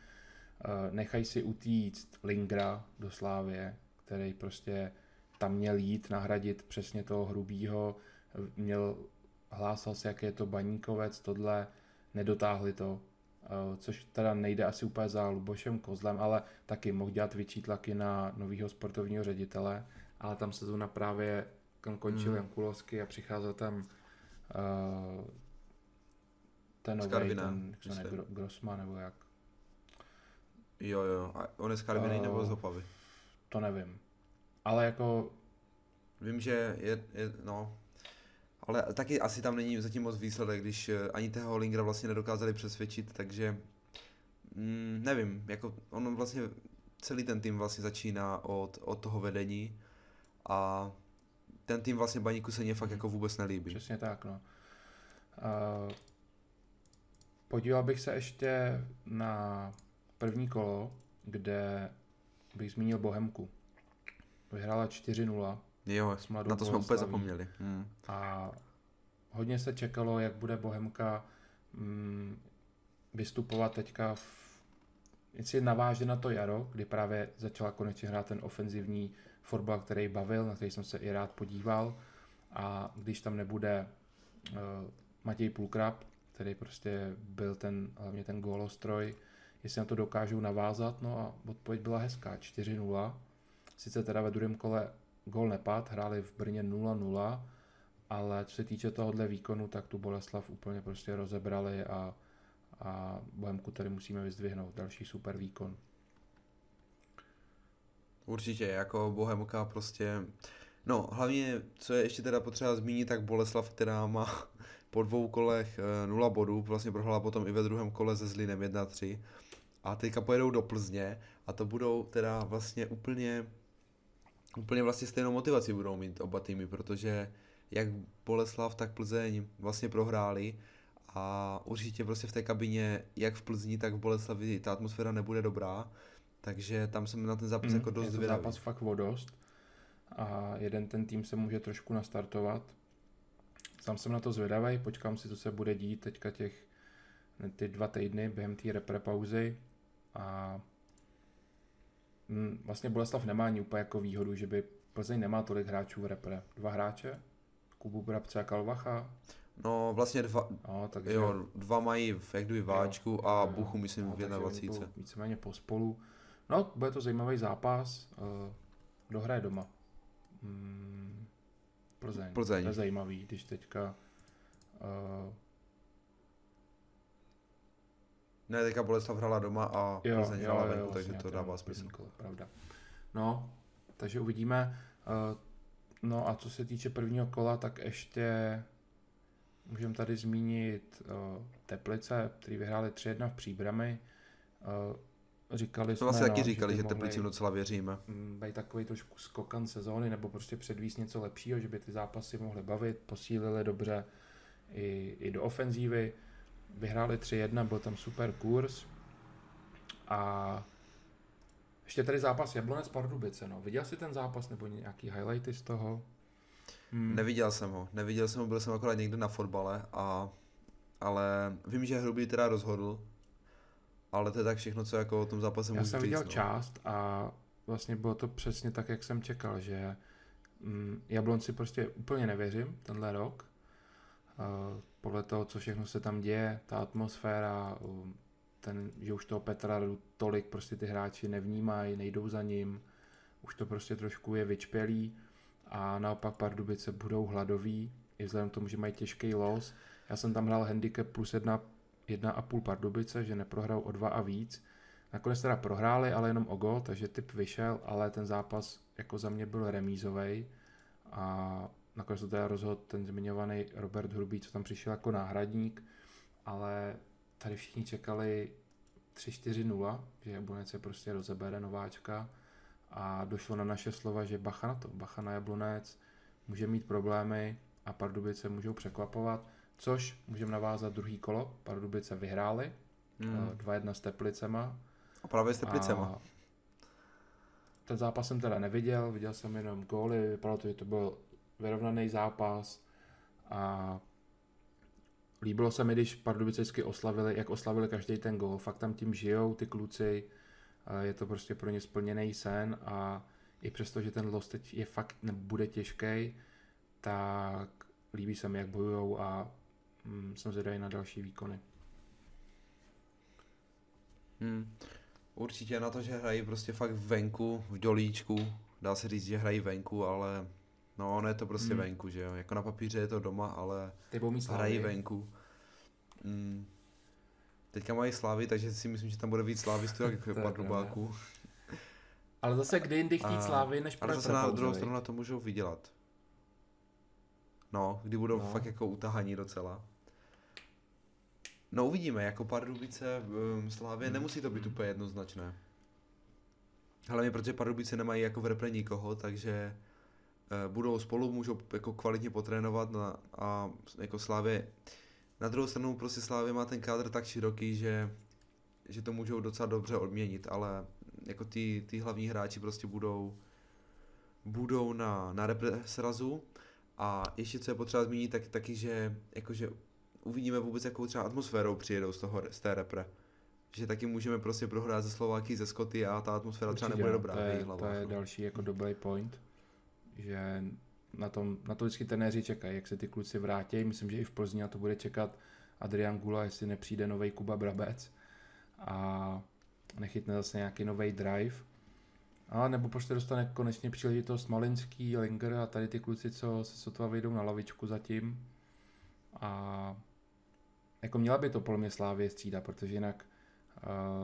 Speaker 1: Eh, nechají si utíct Lingra do Slávě, který prostě tam měl jít nahradit přesně toho hrubýho, měl, hlásal se, jak je to baníkovec, tohle, nedotáhli to, eh, což teda nejde asi úplně za Lubošem Kozlem, ale taky mohl dělat větší tlaky na nového sportovního ředitele, ale tam sezóna právě končil mm. Jankulovsky a přicházel tam uh, ten nový, ten, Grossman nebo jak,
Speaker 2: Jo, jo. A on je z Karvinej uh, nebo z Opavy?
Speaker 1: To nevím. Ale jako...
Speaker 2: Vím, že je, je, no... Ale taky asi tam není zatím moc výsledek, když eh, ani toho Lingra vlastně nedokázali přesvědčit, takže... Mm, nevím, jako on vlastně celý ten tým vlastně začíná od, od toho vedení a ten tým vlastně Baníku se mě fakt jako vůbec nelíbí.
Speaker 1: Přesně tak, no. Uh, podíval bych se ještě na první kolo, kde bych zmínil Bohemku. Vyhrála 4-0.
Speaker 2: Jo, na to jsme úplně zapomněli. Hmm.
Speaker 1: A hodně se čekalo, jak bude Bohemka mm, vystupovat teďka v si naváže na to jaro, kdy právě začala konečně hrát ten ofenzivní fotbal, který bavil, na který jsem se i rád podíval. A když tam nebude uh, Matěj Půlkrab, který prostě byl ten, hlavně ten gólostroj, jestli na to dokážou navázat, no a odpověď byla hezká, 4-0. Sice teda ve druhém kole gol nepad, hráli v Brně 0-0, ale co se týče tohohle výkonu, tak tu Boleslav úplně prostě rozebrali a, a Bohemku tady musíme vyzdvihnout. Další super výkon.
Speaker 2: Určitě, jako Bohemka prostě... No, hlavně, co je ještě teda potřeba zmínit, tak Boleslav, která má <laughs> po dvou kolech 0 eh, bodů, vlastně prohrála potom i ve druhém kole se Zlínem 1-3 a teďka pojedou do Plzně a to budou teda vlastně úplně úplně vlastně stejnou motivaci budou mít oba týmy, protože jak Boleslav, tak Plzeň vlastně prohráli a určitě prostě v té kabině, jak v Plzni, tak v Boleslavi, ta atmosféra nebude dobrá, takže tam jsem na ten zápas mm, jako dost
Speaker 1: je to
Speaker 2: zvědavý.
Speaker 1: zápas fakt o dost a jeden ten tým se může trošku nastartovat. Sám jsem na to zvědavý, počkám si, co se bude dít teďka těch ty dva týdny během té repre pauzy a mm, vlastně Boleslav nemá ani úplně jako výhodu, že by Plzeň nemá tolik hráčů v repre. Dva hráče, Kubu Brabce a Kalvacha.
Speaker 2: No vlastně dva,
Speaker 1: no, takže,
Speaker 2: jo, dva mají v jak váčku jo, a Buchu myslím no, v 21.
Speaker 1: Víceméně pospolu. No, bude to zajímavý zápas. Uh, kdo hraje doma? Hmm, Plzeň.
Speaker 2: Plzeň.
Speaker 1: To je zajímavý, když teďka uh,
Speaker 2: ne, teďka Boleslav hrála doma a jo, Plzeň hrála venku, takže to dává smysl.
Speaker 1: Kolo, pravda. No, takže uvidíme. Uh, no a co se týče prvního kola, tak ještě můžeme tady zmínit uh, Teplice, který vyhráli 3-1 v příbrami. Uh, říkali
Speaker 2: jsme, vlastně taky no, říkali, že, že Teplicím docela věříme.
Speaker 1: Mm, Být takový trošku skokan sezóny, nebo prostě předvíst něco lepšího, že by ty zápasy mohly bavit, posílili dobře i, i do ofenzívy. Vyhráli 3-1, byl tam super kurz. A ještě tady zápas Jablonec Pardubice, no. Viděl jsi ten zápas nebo nějaký highlighty z toho?
Speaker 2: Hmm. Neviděl jsem ho, neviděl jsem ho, byl jsem akorát někde na fotbale a ale vím, že Hrubý teda rozhodl, ale to je tak všechno, co jako o tom zápase
Speaker 1: Já
Speaker 2: můžu
Speaker 1: jsem viděl
Speaker 2: no.
Speaker 1: část a vlastně bylo to přesně tak, jak jsem čekal, že mm, Jablonci prostě úplně nevěřím tenhle rok. Uh, podle toho, co všechno se tam děje, ta atmosféra, ten, že už toho Petra tolik prostě ty hráči nevnímají, nejdou za ním, už to prostě trošku je vyčpělý a naopak Pardubice budou hladoví, i vzhledem k tomu, že mají těžký los. Já jsem tam hrál handicap plus jedna, jedna a půl Pardubice, že neprohrál o dva a víc. Nakonec teda prohráli, ale jenom o gol, takže typ vyšel, ale ten zápas jako za mě byl remízový a nakonec to teda rozhodl ten zmiňovaný Robert Hrubý, co tam přišel jako náhradník, ale tady všichni čekali 3-4-0, že Jablonec je prostě rozebere nováčka a došlo na naše slova, že bacha na to, bacha na Jablonec může mít problémy a Pardubice můžou překvapovat, což můžeme navázat druhý kolo, Pardubice vyhráli, hmm. 2-1 s Teplicema.
Speaker 2: A právě s Teplicema. A
Speaker 1: ten zápas jsem teda neviděl, viděl jsem jenom góly, vypadalo to, že to byl vyrovnaný zápas a líbilo se mi, když Pardubice oslavili, jak oslavili každý ten gól, fakt tam tím žijou ty kluci, je to prostě pro ně splněný sen a i přesto, že ten los teď je fakt, nebude těžký, tak líbí se mi, jak bojujou a mm, jsem zvědavý na další výkony.
Speaker 2: Hmm. Určitě na to, že hrají prostě fakt venku, v dolíčku, dá se říct, že hrají venku, ale no ono je to prostě hmm. venku, že jo, jako na papíře je to doma, ale hrají venku. Hmm. Teďka mají slávy, takže si myslím, že tam bude víc slávistů jak <laughs> Pardubáků.
Speaker 1: Ale zase kdy jindy chtít slávy, než
Speaker 2: Ale zase na druhou stranu na to můžou vydělat. No, kdy budou no. fakt jako utahaní docela. No uvidíme, jako Pardubice, um, Slávě, hmm. nemusí to být úplně jednoznačné. Hlavně protože Pardubice nemají jako v repre nikoho, takže budou spolu, můžou jako kvalitně potrénovat na, a jako Slávě na druhou stranu prostě Slávě má ten kádr tak široký, že, že to můžou docela dobře odměnit, ale jako ty, ty hlavní hráči prostě budou budou na, na srazu a ještě co je potřeba zmínit, tak taky, že jakože uvidíme vůbec, jakou třeba atmosférou přijedou z, toho, z té repre. Že taky můžeme prostě prohrát ze Slováky, ze Skoty a ta atmosféra Určitě, třeba nebude dobrá
Speaker 1: to
Speaker 2: je,
Speaker 1: hlavách, To je no. další jako dobrý point, že na, tom, na to vždycky trenéři čekají, jak se ty kluci vrátí. Myslím, že i v Plzni na to bude čekat Adrian Gula, jestli nepřijde nový Kuba Brabec a nechytne zase nějaký nový drive. A nebo prostě dostane konečně příležitost Malinský, Linger a tady ty kluci, co se sotva vyjdou na lavičku zatím. A jako měla by to podle mě Slávě střídat, protože jinak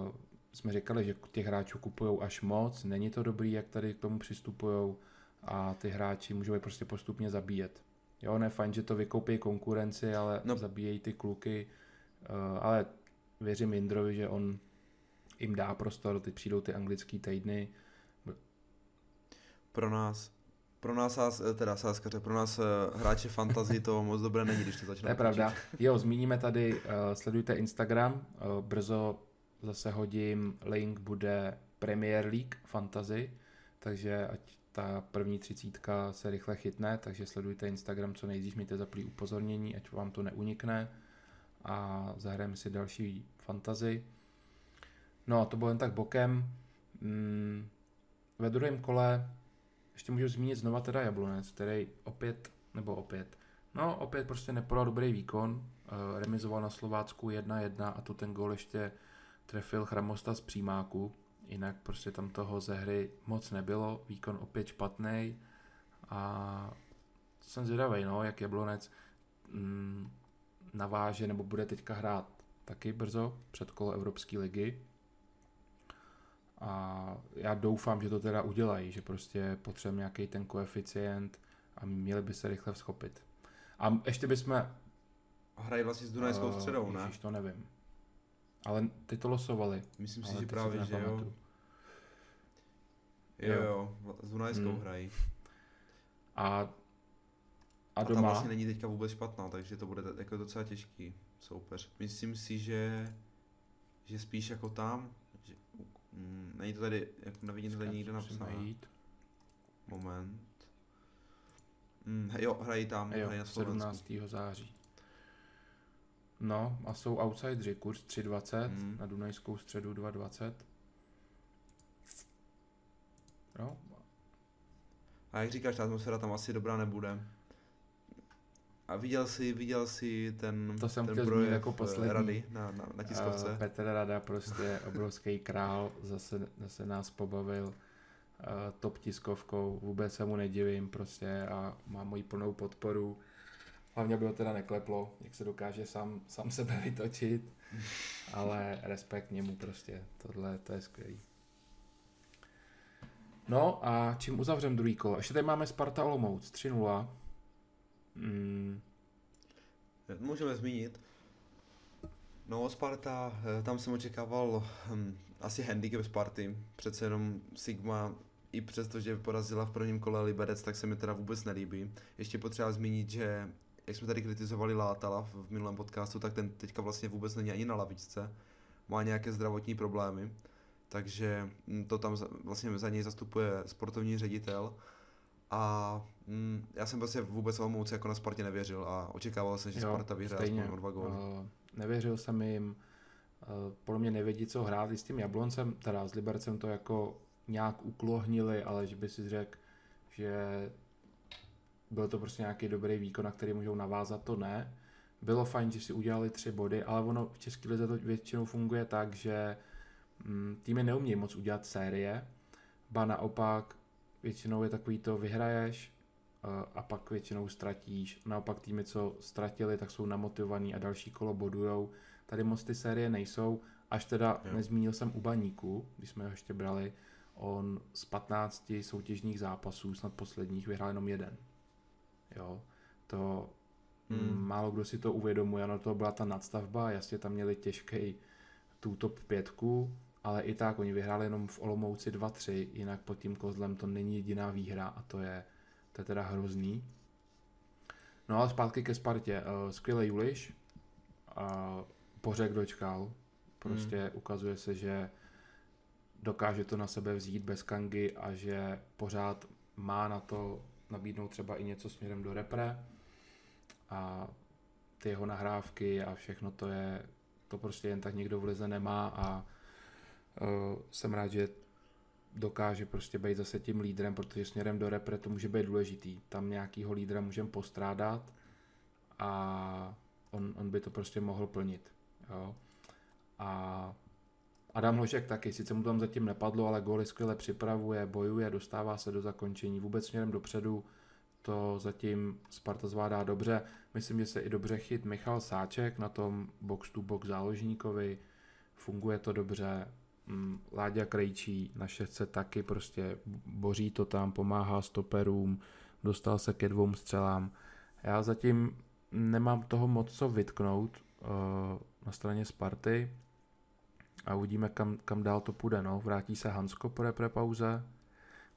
Speaker 1: uh, jsme říkali, že těch hráčů kupují až moc, není to dobrý, jak tady k tomu přistupují a ty hráči můžou je prostě postupně zabíjet. Jo, ne fajn, že to vykoupí konkurenci, ale no. zabíjejí ty kluky, uh, ale věřím Jindrovi, že on jim dá prostor, teď přijdou ty anglické týdny.
Speaker 2: Pro nás, Pro nás, eh, teda sáskaře, pro nás eh, hráče fantasy to <laughs> moc dobré není, když to začne.
Speaker 1: To je pravda. Jo, zmíníme tady, uh, sledujte Instagram, uh, brzo zase hodím, link bude Premier League Fantasy, takže ať ta první třicítka se rychle chytne, takže sledujte Instagram co nejdřív, mějte zaplý upozornění, ať vám to neunikne a zahrajeme si další fantazy. No a to bylo jen tak bokem. Mm, ve druhém kole ještě můžu zmínit znova teda Jablonec, který opět, nebo opět, no opět prostě nepodal dobrý výkon, eh, remizoval na Slovácku 1-1 a tu ten gol ještě trefil Chramosta z přímáku, jinak prostě tam toho ze hry moc nebylo, výkon opět špatný a jsem zvědavý, no, jak Jablonec mm, naváže nebo bude teďka hrát taky brzo před kolo Evropské ligy. A já doufám, že to teda udělají, že prostě potřebujeme nějaký ten koeficient a měli by se rychle vzchopit. A ještě bychom...
Speaker 2: Hrají vlastně s Dunajskou uh, středou, ne?
Speaker 1: Ježiš, to nevím. Ale ty to losovali.
Speaker 2: Myslím si, že právě, že jo. Jo, jo, s Dunajskou hmm. hrají.
Speaker 1: A
Speaker 2: a, doma? A ta vlastně není teďka vůbec špatná, takže to bude jako docela těžký soupeř. Myslím si, že, že spíš jako tam, že, mm, není to tady, jako nevidím to tady nikde napsané. Moment. Mm, jo, hrají tam, jo, hrají na
Speaker 1: Slovensku. 17. září. No a jsou outsideri, kurz 3.20, mm. na Dunajskou středu 2.20. No.
Speaker 2: A jak říkáš, ta atmosféra tam asi dobrá nebude. A viděl jsi, viděl jsi ten,
Speaker 1: to jsem
Speaker 2: ten
Speaker 1: projev jako poslední.
Speaker 2: Rady na, na, na tiskovce? Uh,
Speaker 1: Petr Rada prostě obrovský král, zase, zase nás pobavil uh, top tiskovkou, vůbec se mu nedivím prostě a má moji plnou podporu. Hlavně by ho teda nekleplo, jak se dokáže sám, sám sebe vytočit, ale respekt němu prostě, tohle to je skvělý. No a čím uzavřem druhý kolo? Ještě tady máme Sparta Olomouc 3-0.
Speaker 2: Mm. Můžeme zmínit. No, Sparta, eh, tam jsem očekával hm, asi handicap Sparty. Přece jenom Sigma, i přesto, že porazila v prvním kole Liberec, tak se mi teda vůbec nelíbí. Ještě potřeba zmínit, že jak jsme tady kritizovali Látala v minulém podcastu, tak ten teďka vlastně vůbec není ani na lavičce. Má nějaké zdravotní problémy, takže hm, to tam vlastně za něj zastupuje sportovní ředitel a mm, já jsem prostě vůbec Olomouci jako na Spartě nevěřil a očekával jsem, že jo, Sparta vyhraje aspoň o dva góly. Uh,
Speaker 1: nevěřil jsem jim, uh, podle mě nevědí, co hrát i s tím Jabloncem, teda s Libercem to jako nějak uklohnili, ale že by si řekl, že byl to prostě nějaký dobrý výkon, na který můžou navázat, to ne. Bylo fajn, že si udělali tři body, ale ono v České lize to většinou funguje tak, že mm, týmy neumějí moc udělat série, ba naopak většinou je takový to vyhraješ a pak většinou ztratíš. Naopak týmy, co ztratili, tak jsou namotivovaní a další kolo bodujou. Tady moc ty série nejsou, až teda jo. nezmínil jsem u Baníku, když jsme ho ještě brali, on z 15 soutěžních zápasů, snad posledních, vyhrál jenom jeden. Jo, to hmm. málo kdo si to uvědomuje, ano, to byla ta nadstavba, jasně tam měli těžký tu top pětku, ale i tak oni vyhráli jenom v Olomouci 2-3, jinak pod tím kozlem to není jediná výhra a to je, to je teda hrozný. No ale zpátky ke Spartě. Uh, skvělý Juliš, uh, pořek dočkal, prostě hmm. ukazuje se, že dokáže to na sebe vzít bez kangy a že pořád má na to nabídnout třeba i něco směrem do repre a ty jeho nahrávky a všechno to je, to prostě jen tak někdo v lize nemá a uh, jsem rád, že dokáže prostě být zase tím lídrem, protože směrem do repre to může být důležitý. Tam nějakýho lídra můžeme postrádat a on, on by to prostě mohl plnit. Jo. A Adam Hložek taky, sice mu tam zatím nepadlo, ale góly skvěle připravuje, bojuje, dostává se do zakončení, vůbec směrem dopředu to zatím Sparta zvládá dobře. Myslím, že se i dobře chyt Michal Sáček na tom box to box záložníkovi, funguje to dobře, Mm, Láďa Krejčí na šestce taky prostě boří to tam, pomáhá stoperům, dostal se ke dvou střelám. Já zatím nemám toho moc co vytknout uh, na straně Sparty a uvidíme, kam, kam dál to půjde. No. Vrátí se Hansko po repre pauze,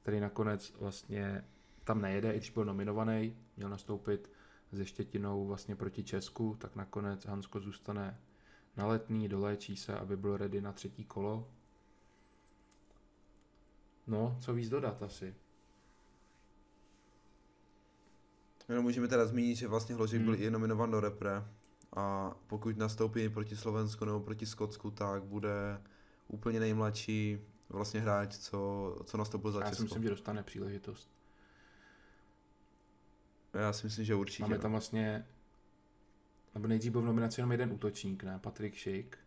Speaker 1: který nakonec vlastně tam nejede, i když byl nominovaný, měl nastoupit se Štětinou vlastně proti Česku, tak nakonec Hansko zůstane na letní, doléčí se, aby byl ready na třetí kolo. No, co víc dodat asi.
Speaker 2: No, můžeme teda zmínit, že vlastně Hložek hmm. byl i nominovan do repre a pokud nastoupí proti Slovensku nebo proti Skotsku, tak bude úplně nejmladší vlastně hráč, co, co nastoupil za
Speaker 1: Já
Speaker 2: Česko.
Speaker 1: Já si myslím, že dostane příležitost.
Speaker 2: Já si myslím, že určitě.
Speaker 1: Máme tam vlastně, nebo nejdřív byl v nominaci jenom jeden útočník, ne? Patrik Šik.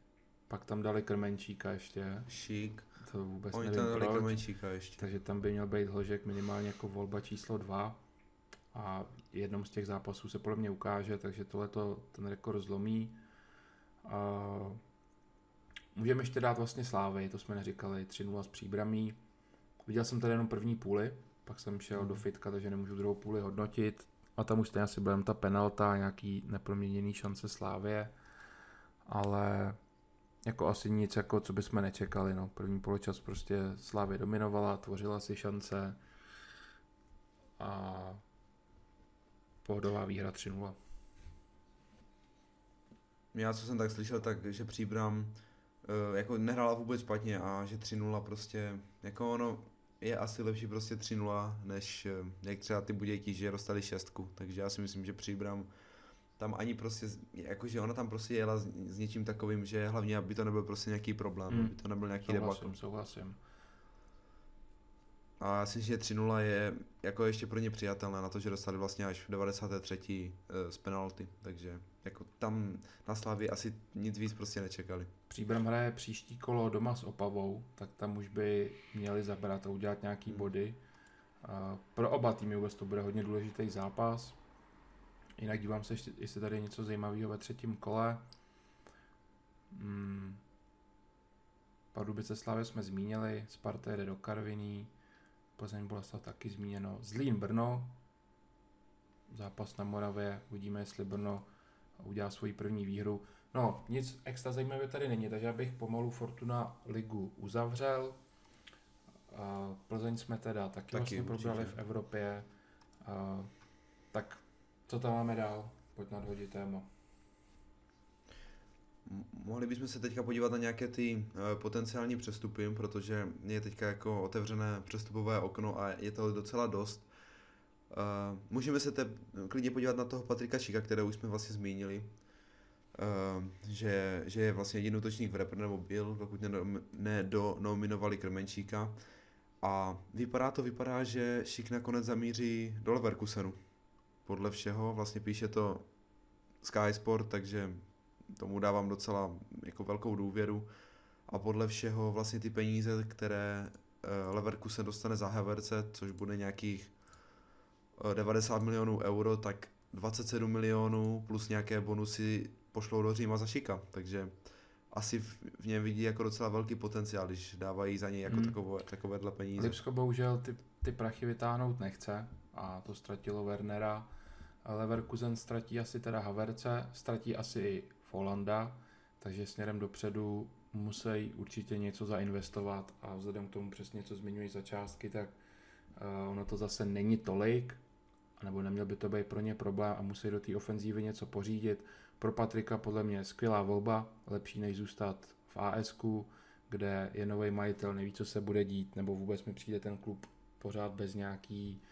Speaker 1: Pak tam dali Krmenčíka ještě.
Speaker 2: Šik.
Speaker 1: To vůbec
Speaker 2: Oni
Speaker 1: nevím
Speaker 2: tam dali
Speaker 1: proč.
Speaker 2: Krmenčíka ještě.
Speaker 1: Takže tam by měl být Hložek minimálně jako volba číslo dva. A jednom z těch zápasů se podle mě ukáže, takže tohle ten rekord zlomí. A můžeme ještě dát vlastně Slávy, to jsme neříkali, 3-0 z příbramí. Viděl jsem tady jenom první půli, pak jsem šel do fitka, takže nemůžu druhou půli hodnotit. A tam už stejně asi byla ta penalta, nějaký neproměněný šance Slávě. Ale jako asi nic, jako co bychom nečekali. No. První poločas prostě Slávě dominovala, tvořila si šance a pohodová výhra 3-0.
Speaker 2: Já co jsem tak slyšel, tak že Příbram uh, jako nehrála vůbec špatně a že 3-0 prostě, jako ono je asi lepší prostě 3-0, než uh, jak třeba ty Budějky, že dostali šestku, takže já si myslím, že Příbram tam ani prostě, jakože ona tam prostě jela s, s něčím takovým, že hlavně, aby to nebyl prostě nějaký problém, mm. aby to nebyl nějaký
Speaker 1: souhlasím, debakl. Souhlasím,
Speaker 2: A já si myslím, že 3-0 je jako ještě pro ně přijatelné na to, že dostali vlastně až v 93. Uh, z penalty, takže jako tam na Slavě asi nic víc prostě nečekali.
Speaker 1: Příbram hraje příští kolo doma s Opavou, tak tam už by měli zabrat a udělat nějaký hmm. body. Pro oba týmy vůbec to bude hodně důležitý zápas. Jinak dívám se, jestli tady je něco zajímavého ve třetím kole. Hmm. Pardubice Slavě jsme zmínili, Sparta jede do Karviní, Plzeň Boleslav taky zmíněno. Zlín Brno, zápas na Moravě, uvidíme, jestli Brno udělá svoji první výhru. No, nic extra zajímavého tady není, takže já bych pomalu Fortuna ligu uzavřel. Plzeň jsme teda taky, taky vlastně probrali v Evropě. Tak co tam máme dál? Pojď nadhodit téma.
Speaker 2: Mohli bychom se teďka podívat na nějaké ty uh, potenciální přestupy, protože je teďka jako otevřené přestupové okno a je to docela dost. Uh, můžeme se te klidně podívat na toho Patrika Šika, kterého už jsme vlastně zmínili, uh, že, že je vlastně jediný útočník v repre, nebo byl, pokud nedonominovali ne Krmenčíka. A vypadá to, vypadá, že Šik nakonec zamíří do Leverkusenu. Podle všeho, vlastně píše to Sky Sport, takže tomu dávám docela jako velkou důvěru. A podle všeho vlastně ty peníze, které Leverkusen dostane za Haverce, což bude nějakých 90 milionů euro, tak 27 milionů plus nějaké bonusy pošlou do Říma za Šika, takže asi v, v něm vidí jako docela velký potenciál, když dávají za něj jako hmm. takové, takovéhle peníze.
Speaker 1: Lipsko bohužel ty, ty prachy vytáhnout nechce a to ztratilo Wernera. Leverkusen ztratí asi teda Haverce, ztratí asi i Folanda, takže směrem dopředu musí určitě něco zainvestovat a vzhledem k tomu přesně, co zmiňují za částky, tak uh, ono to zase není tolik, nebo neměl by to být pro ně problém a musí do té ofenzívy něco pořídit. Pro Patrika podle mě skvělá volba, lepší než zůstat v ASK, kde je nový majitel, neví, co se bude dít, nebo vůbec mi přijde ten klub pořád bez nějaký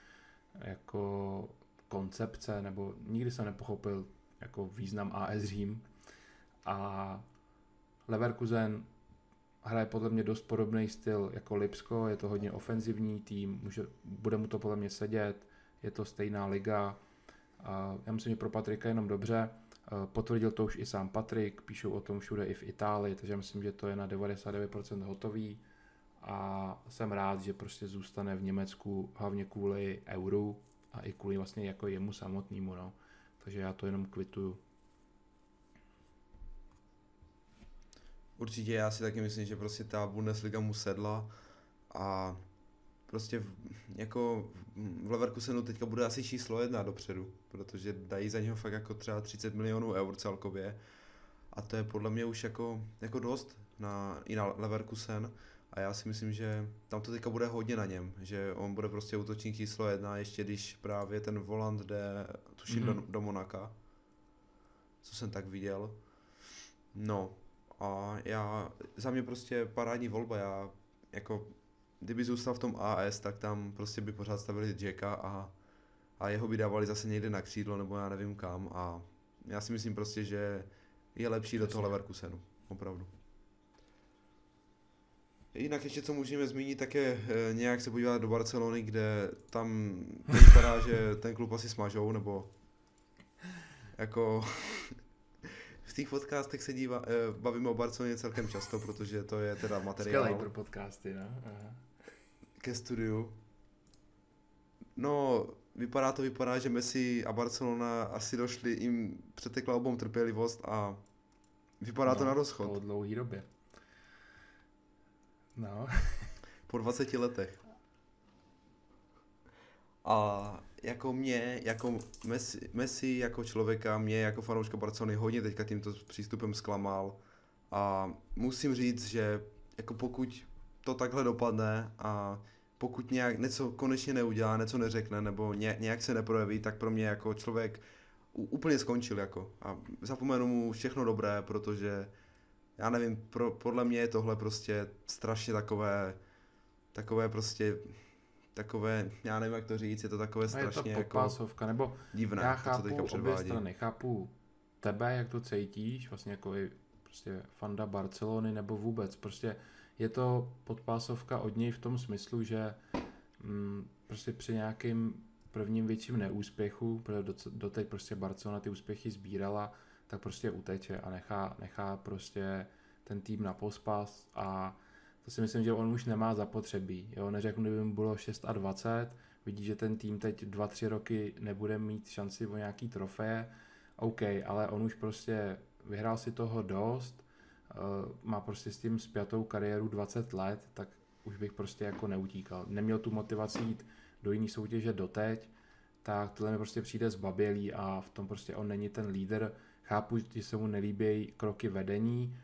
Speaker 1: jako koncepce, nebo nikdy jsem nepochopil jako význam AS Řím. A Leverkusen hraje podle mě dost podobný styl jako Lipsko, je to hodně ofenzivní tým, může, bude mu to podle mě sedět, je to stejná liga. Já myslím, že pro Patrika jenom dobře. Potvrdil to už i sám Patrik, píšou o tom všude i v Itálii, takže myslím, že to je na 99% hotový a jsem rád, že prostě zůstane v Německu hlavně kvůli euru a i kvůli vlastně jako jemu samotnému, no. Takže já to jenom kvituju.
Speaker 2: Určitě já si taky myslím, že prostě ta Bundesliga mu sedla a prostě v, jako v Leverkusenu teďka bude asi číslo jedna dopředu, protože dají za něho fakt jako třeba 30 milionů eur celkově a to je podle mě už jako, jako dost na, i na Leverkusen A já si myslím, že tam to teďka bude hodně na něm, že on bude prostě útočník číslo jedna, ještě když právě ten volant jde, tuším, mm-hmm. do, do Monaka, co jsem tak viděl. No a já, za mě prostě parádní volba, já jako, kdyby zůstal v tom AS, tak tam prostě by pořád stavili Jacka a, a jeho by dávali zase někde na křídlo, nebo já nevím kam a já si myslím prostě, že je lepší do toho Leverkusenu, opravdu. Jinak ještě co můžeme zmínit, tak je eh, nějak se podívat do Barcelony, kde tam <laughs> vypadá, že ten klub asi smažou, nebo jako v těch podcastech se dívá, eh, bavíme o Barceloně celkem často, protože to je teda materiál.
Speaker 1: Skvělý pro podcasty, no. Aha.
Speaker 2: Ke studiu. No, vypadá to, vypadá, že Messi a Barcelona asi došli, jim přetekla obou trpělivost a vypadá no, to na rozchod.
Speaker 1: Po dlouhý době. No.
Speaker 2: po 20 letech. A jako mě, jako Messi, Messi jako člověka, mě jako fanouška Barcelony hodně teďka tímto přístupem zklamal. A musím říct, že jako pokud to takhle dopadne a pokud nějak něco konečně neudělá, něco neřekne nebo ně, nějak se neprojeví, tak pro mě jako člověk úplně skončil jako. A zapomenu mu všechno dobré, protože já nevím, pro, podle mě je tohle prostě strašně takové, takové prostě, takové, já nevím, jak to říct, je to takové strašně
Speaker 1: je to
Speaker 2: jako
Speaker 1: nebo
Speaker 2: divné,
Speaker 1: já chápu to, co teďka obě strany, chápu tebe, jak to cítíš, vlastně jako i prostě fanda Barcelony, nebo vůbec, prostě je to podpásovka od něj v tom smyslu, že mm, prostě při nějakým prvním větším neúspěchu, protože doteď prostě Barcelona ty úspěchy sbírala, tak prostě uteče a nechá, nechá prostě ten tým na pospas a to si myslím, že on už nemá zapotřebí. Jo? Neřeknu, kdyby mu bylo 6 a 20, vidí, že ten tým teď 2-3 roky nebude mít šanci o nějaký trofeje, OK, ale on už prostě vyhrál si toho dost, uh, má prostě s tím zpětou kariéru 20 let, tak už bych prostě jako neutíkal. Neměl tu motivaci jít do jiné soutěže doteď, tak tohle mi prostě přijde zbabělý a v tom prostě on není ten líder, Chápu, že se mu nelíbí kroky vedení,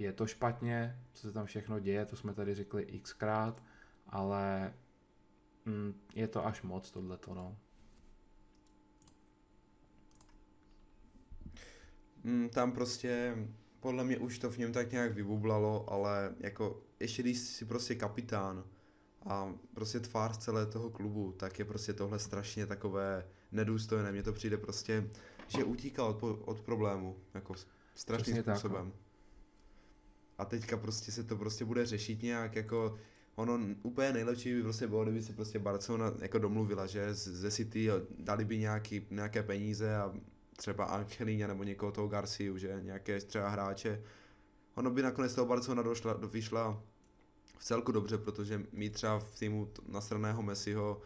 Speaker 1: je to špatně, co se tam všechno děje, to jsme tady řekli xkrát, ale mm, je to až moc tohleto, no.
Speaker 2: Mm, tam prostě podle mě už to v něm tak nějak vybublalo, ale jako ještě když jsi prostě kapitán a prostě tvář celé toho klubu, tak je prostě tohle strašně takové nedůstojné. Mně to přijde prostě že utíkal od, od problému, jako strašným Přesně způsobem. Tak, no. A teďka prostě se to prostě bude řešit nějak, jako ono úplně nejlepší by prostě bylo, kdyby se prostě Barcelona jako domluvila, že ze City dali by nějaký, nějaké peníze a třeba Angelina nebo někoho toho Garciu, že nějaké třeba hráče. Ono by nakonec toho Barcelona došla, vyšla v celku dobře, protože mít třeba v týmu nasraného Messiho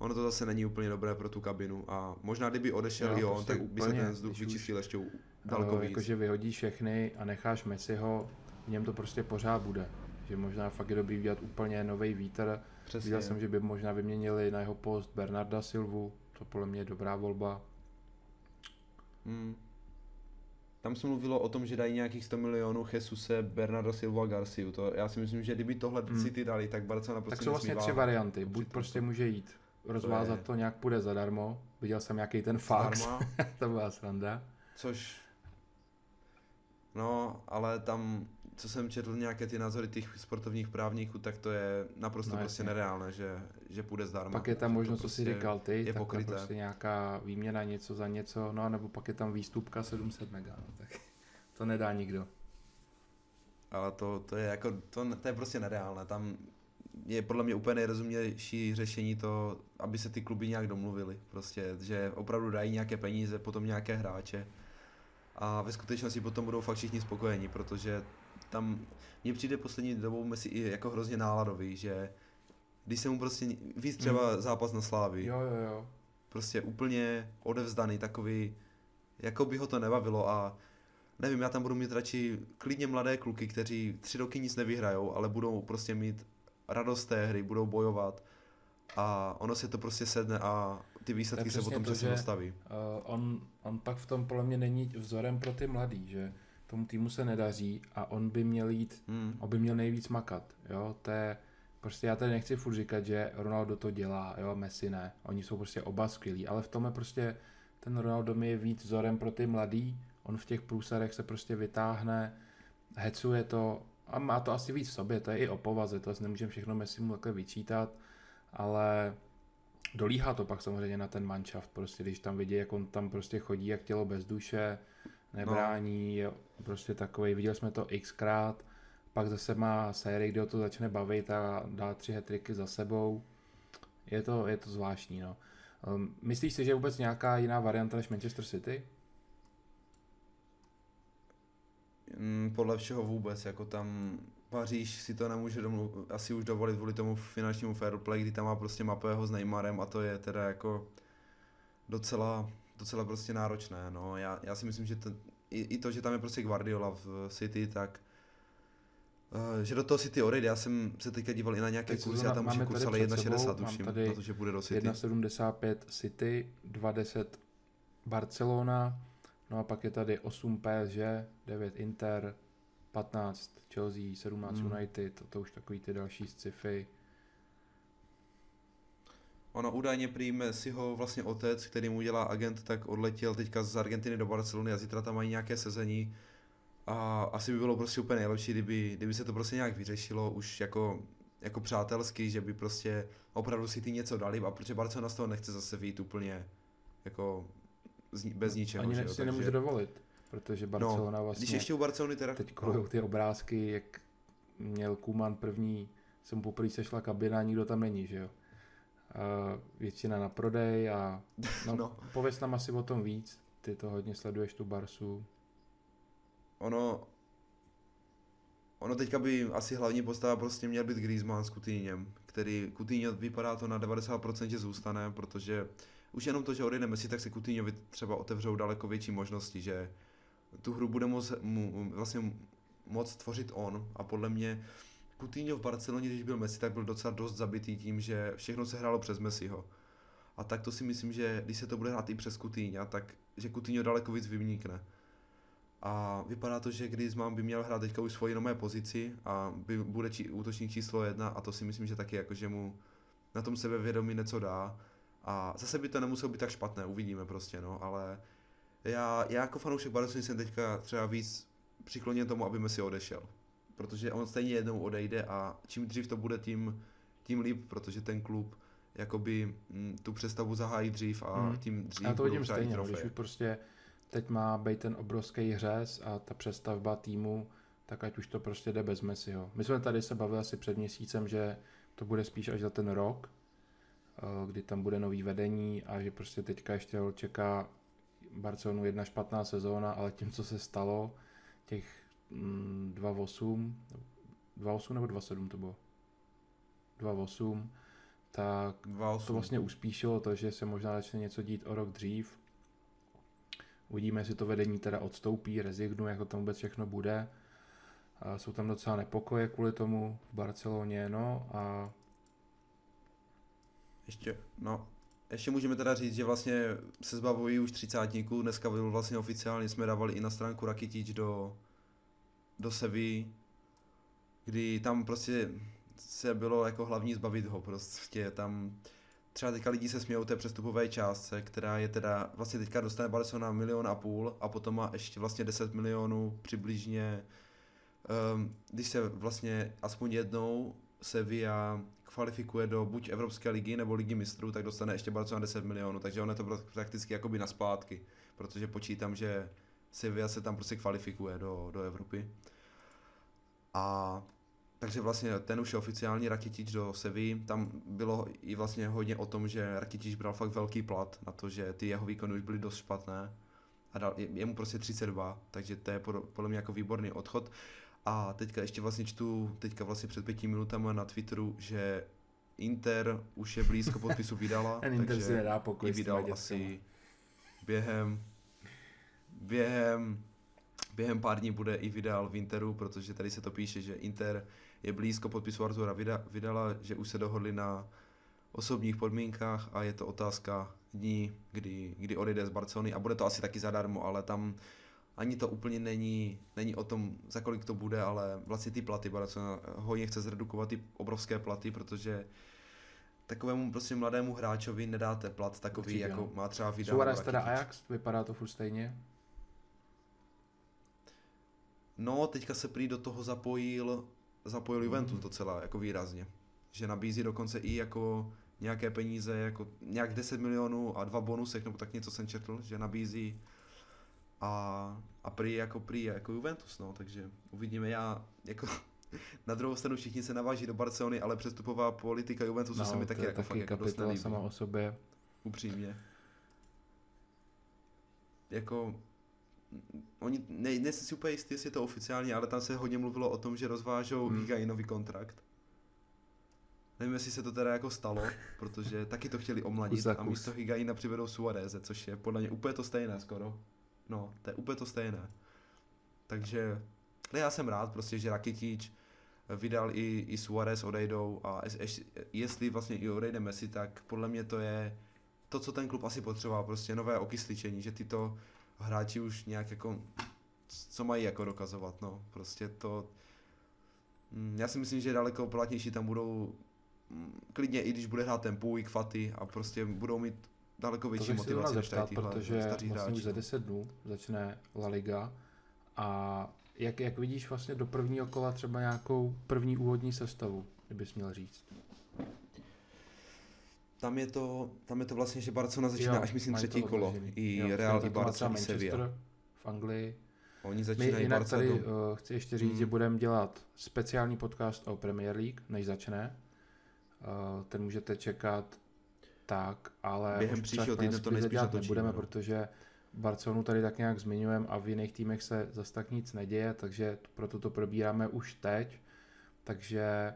Speaker 2: ono to zase není úplně dobré pro tu kabinu a možná kdyby odešel jo, on, tak by se ten vzduch vyčistil ještě daleko víc.
Speaker 1: Jakože vyhodíš všechny a necháš Messiho, v něm to prostě pořád bude. Že možná fakt je dobrý udělat úplně nový vítr. Přesně. Viděl jsem, že by možná vyměnili na jeho post Bernarda Silvu, to podle mě je dobrá volba.
Speaker 2: Hmm. Tam se mluvilo o tom, že dají nějakých 100 milionů Jesuse, Bernardo Silva a Garciu. To, já si myslím, že kdyby tohle hmm. City dali, tak Barcelona prostě
Speaker 1: Tak jsou vlastně tři varianty. Buď prostě může jít rozvázat to, je... to nějak půjde zadarmo. Viděl jsem nějaký ten fax, <laughs> to byla sranda.
Speaker 2: Což, no, ale tam, co jsem četl nějaké ty názory těch sportovních právníků, tak to je naprosto no, prostě nereálné, že, že půjde zdarma.
Speaker 1: Pak je tam možnost, co prostě si říkal ty, je tak pokryté. prostě nějaká výměna něco za něco, no nebo pak je tam výstupka 700 mega, no, tak <laughs> to nedá nikdo.
Speaker 2: Ale to, to je jako, to, to je prostě nereálné, tam je podle mě úplně nejrozumější řešení to, aby se ty kluby nějak domluvili. Prostě, že opravdu dají nějaké peníze, potom nějaké hráče a ve skutečnosti potom budou fakt všichni spokojení, protože tam mně přijde poslední dobou Messi i jako hrozně náladový, že když se mu prostě víc třeba mm. zápas na slávy.
Speaker 1: Jo, jo, jo.
Speaker 2: Prostě úplně odevzdaný, takový, jako by ho to nebavilo a nevím, já tam budu mít radši klidně mladé kluky, kteří tři roky nic nevyhrajou, ale budou prostě mít radost té hry, budou bojovat a ono se to prostě sedne a ty výsledky se potom přesně dostaví. Uh,
Speaker 1: on, on pak v tom podle mě není vzorem pro ty mladý, že tomu týmu se nedaří a on by měl jít, hmm. on by měl nejvíc makat, jo, to je, prostě já tady nechci furt říkat, že Ronaldo to dělá, jo, Messi ne, oni jsou prostě oba skvělí, ale v tom je prostě, ten Ronaldo mi je víc vzorem pro ty mladý, on v těch průsadech se prostě vytáhne, hecuje to a má to asi víc v sobě, to je i o povaze, to asi nemůžeme všechno Messi mu takhle vyčítat, ale dolíhá to pak samozřejmě na ten manšaft, prostě když tam vidí, jak on tam prostě chodí, jak tělo bez duše, nebrání, no. Prostě takový, viděli jsme to xkrát, pak zase má sérii, kde ho to začne bavit a dá tři hetriky za sebou. Je to, je to zvláštní, no. Um, myslíš si, že je vůbec nějaká jiná varianta než Manchester City?
Speaker 2: Mm, podle všeho vůbec, jako tam Paříž si to nemůže domlu, asi už dovolit kvůli tomu finančnímu fair play, kdy tam má prostě Mapého s Neymarem a to je teda jako docela, docela prostě náročné. No. Já, já si myslím, že to, i, i to, že tam je prostě Guardiola v City, tak Uh, že do toho City odejde, já jsem se teďka díval i na nějaké kurzy, já tam už je kurz ale 1,60 tuším, na to, že bude do City.
Speaker 1: 1,75 City, 2,10 Barcelona, no a pak je tady 8 PSG, 9 Inter, 15 Chelsea, 17 hmm. United, to, to už takový ty další sci-fi.
Speaker 2: Ono údajně prý si ho vlastně otec, který mu dělá agent, tak odletěl teďka z Argentiny do Barcelony a zítra tam mají nějaké sezení. A asi by bylo prostě úplně nejlepší, kdyby, kdyby se to prostě nějak vyřešilo už jako, jako přátelský, že by prostě opravdu si ty něco dali, a protože Barcelona z toho nechce zase vyjít úplně jako bez ničeho.
Speaker 1: Ani si takže... nemůže dovolit. Protože no, Barcelona no, vlastně...
Speaker 2: Když ještě u Barcelony teda...
Speaker 1: Teď kolujou ty obrázky, jak měl Kuman první, se mu poprvé sešla kabina nikdo tam není, že jo. Většina na prodej a <laughs> no, no. pověs nám asi o tom víc, ty to hodně sleduješ tu Barsu.
Speaker 2: Ono, ono teďka by asi hlavní postava prostě měl být Griezmann s Coutinhem, který Coutinho vypadá to na 90% že zůstane, protože už jenom to, že odejde Messi, tak se Coutinhovi třeba otevřou daleko větší možnosti, že tu hru bude moc, mu, vlastně moc tvořit on a podle mě Coutinho v Barceloně, když byl Messi, tak byl docela dost zabitý tím, že všechno se hrálo přes Messiho. A tak to si myslím, že když se to bude hrát i přes Coutinho, tak že Coutinho daleko víc vymíkne. A vypadá to, že Griezmann by měl hrát teďka už svoji nové pozici a by, bude či, útočník číslo jedna a to si myslím, že taky jako, že mu na tom sebevědomí něco dá. A zase by to nemuselo být tak špatné, uvidíme prostě, no, ale já, já jako fanoušek Barcelony jsem teďka třeba víc přikloněn tomu, aby Messi odešel. Protože on stejně jednou odejde a čím dřív to bude, tím, tím líp, protože ten klub jakoby m, mm, tu přestavu zahájí dřív a hmm. tím dřív
Speaker 1: Já to vidím stejně, no, když už prostě teď má být ten obrovský hřez a ta přestavba týmu, tak ať už to prostě jde bez Messiho. My jsme tady se bavili asi před měsícem, že to bude spíš až za ten rok, eh, kdy tam bude nový vedení a že prostě teďka ještě čeká Barcelonu jedna špatná sezóna, ale tím, co se stalo, těch 2-8, 2-8 nebo 2-7 to bylo? 2-8, tak 2-8. to vlastně uspíšilo to, že se možná začne něco dít o rok dřív. Uvidíme, jestli to vedení teda odstoupí, rezignuje, jako tam vůbec všechno bude. A jsou tam docela nepokoje kvůli tomu v Barceloně, no a...
Speaker 2: Ještě, no, ještě můžeme teda říct, že vlastně se zbavují už třicátníků, dneska byl vlastně oficiálně, jsme dávali i na stránku Rakitič do, do Sevy, kdy tam prostě se bylo jako hlavní zbavit ho, prostě. Tam třeba teďka lidi se smějou té přestupové částce, která je teda, vlastně teďka dostane Barcelona milion a půl a potom má ještě vlastně 10 milionů přibližně, um, když se vlastně aspoň jednou Sevilla kvalifikuje do buď Evropské ligy nebo ligy mistrů, tak dostane ještě Barcelona 10 milionů, takže ono je to prakticky jakoby na zpátky, protože počítám, že Sevilla se tam prostě kvalifikuje do, do Evropy. A takže vlastně ten už je oficiální Rakitič do Sevy. Tam bylo i vlastně hodně o tom, že Rakitič bral fakt velký plat na to, že ty jeho výkony už byly dost špatné. A dal, je, je mu prostě 32, takže to je podle mě jako výborný odchod. A teďka ještě vlastně čtu, teďka vlastně před pěti minutami na Twitteru, že Inter už je blízko podpisu vydala, <laughs>
Speaker 1: takže Inter si nedá pokoj
Speaker 2: vydal asi během, během, během pár dní bude i vydal v Interu, protože tady se to píše, že Inter je blízko podpisu Artura vydala, že už se dohodli na osobních podmínkách a je to otázka dní, kdy, kdy odejde z Barcelony a bude to asi taky zadarmo, ale tam ani to úplně není, není o tom, za kolik to bude, ale vlastně ty platy Barcelona hodně chce zredukovat ty obrovské platy, protože takovému prostě mladému hráčovi nedáte plat takový, Určitě, jako no. má třeba Vidal.
Speaker 1: Suarez teda Ajax, vypadá to furt stejně?
Speaker 2: No, teďka se prý do toho zapojil, zapojil Juventus mm. docela jako výrazně. Že nabízí dokonce i jako nějaké peníze, jako nějak 10 milionů a dva bonusek, nebo tak něco jsem četl, že nabízí a, a prý jako prý jako Juventus, no, takže uvidíme, já jako <laughs> na druhou stranu všichni se naváží do Barcelony, ale přestupová politika Juventusu no, se mi taky, jako, taky fakt jako dost nelíbí.
Speaker 1: sama o sobě.
Speaker 2: Upřímně. Jako, oni, ne, nejsem si úplně jistý, jestli je to oficiální, ale tam se hodně mluvilo o tom, že rozvážou hmm. nový kontrakt. Nevím, jestli se to teda jako stalo, protože taky to chtěli omladit a místo Higaina přivedou Suareze, což je podle mě úplně to stejné skoro. No, to je úplně to stejné. Takže já jsem rád prostě, že Rakitic vydal i, i Suarez odejdou a jestli vlastně i odejde Messi, tak podle mě to je to, co ten klub asi potřeboval, prostě nové okysličení, že tyto hráči už nějak jako, co mají jako dokazovat, no, prostě to, mm, já si myslím, že daleko platnější tam budou mm, klidně i když bude hrát ten Puig, Faty a prostě budou mít daleko větší motivaci
Speaker 1: než tady tyhle protože vlastně už za 10 dnů začne La Liga a jak, jak vidíš vlastně do prvního kola třeba nějakou první úvodní sestavu, kdybys měl říct?
Speaker 2: Tam je to, tam je to vlastně, že Barcelona začíná jo, až myslím třetí kolo. I jo, Real, i Barca, i Sevilla.
Speaker 1: v Anglii.
Speaker 2: Oni začínají My
Speaker 1: jinak tady uh, chci ještě říct, hmm. že budeme dělat speciální podcast o Premier League, než začne. Uh, ten můžete čekat tak, ale
Speaker 2: během příštího týdne to nejspíš
Speaker 1: nebudeme, no. protože Barcelonu tady tak nějak zmiňujeme a v jiných týmech se zase tak nic neděje, takže proto to probíráme už teď. Takže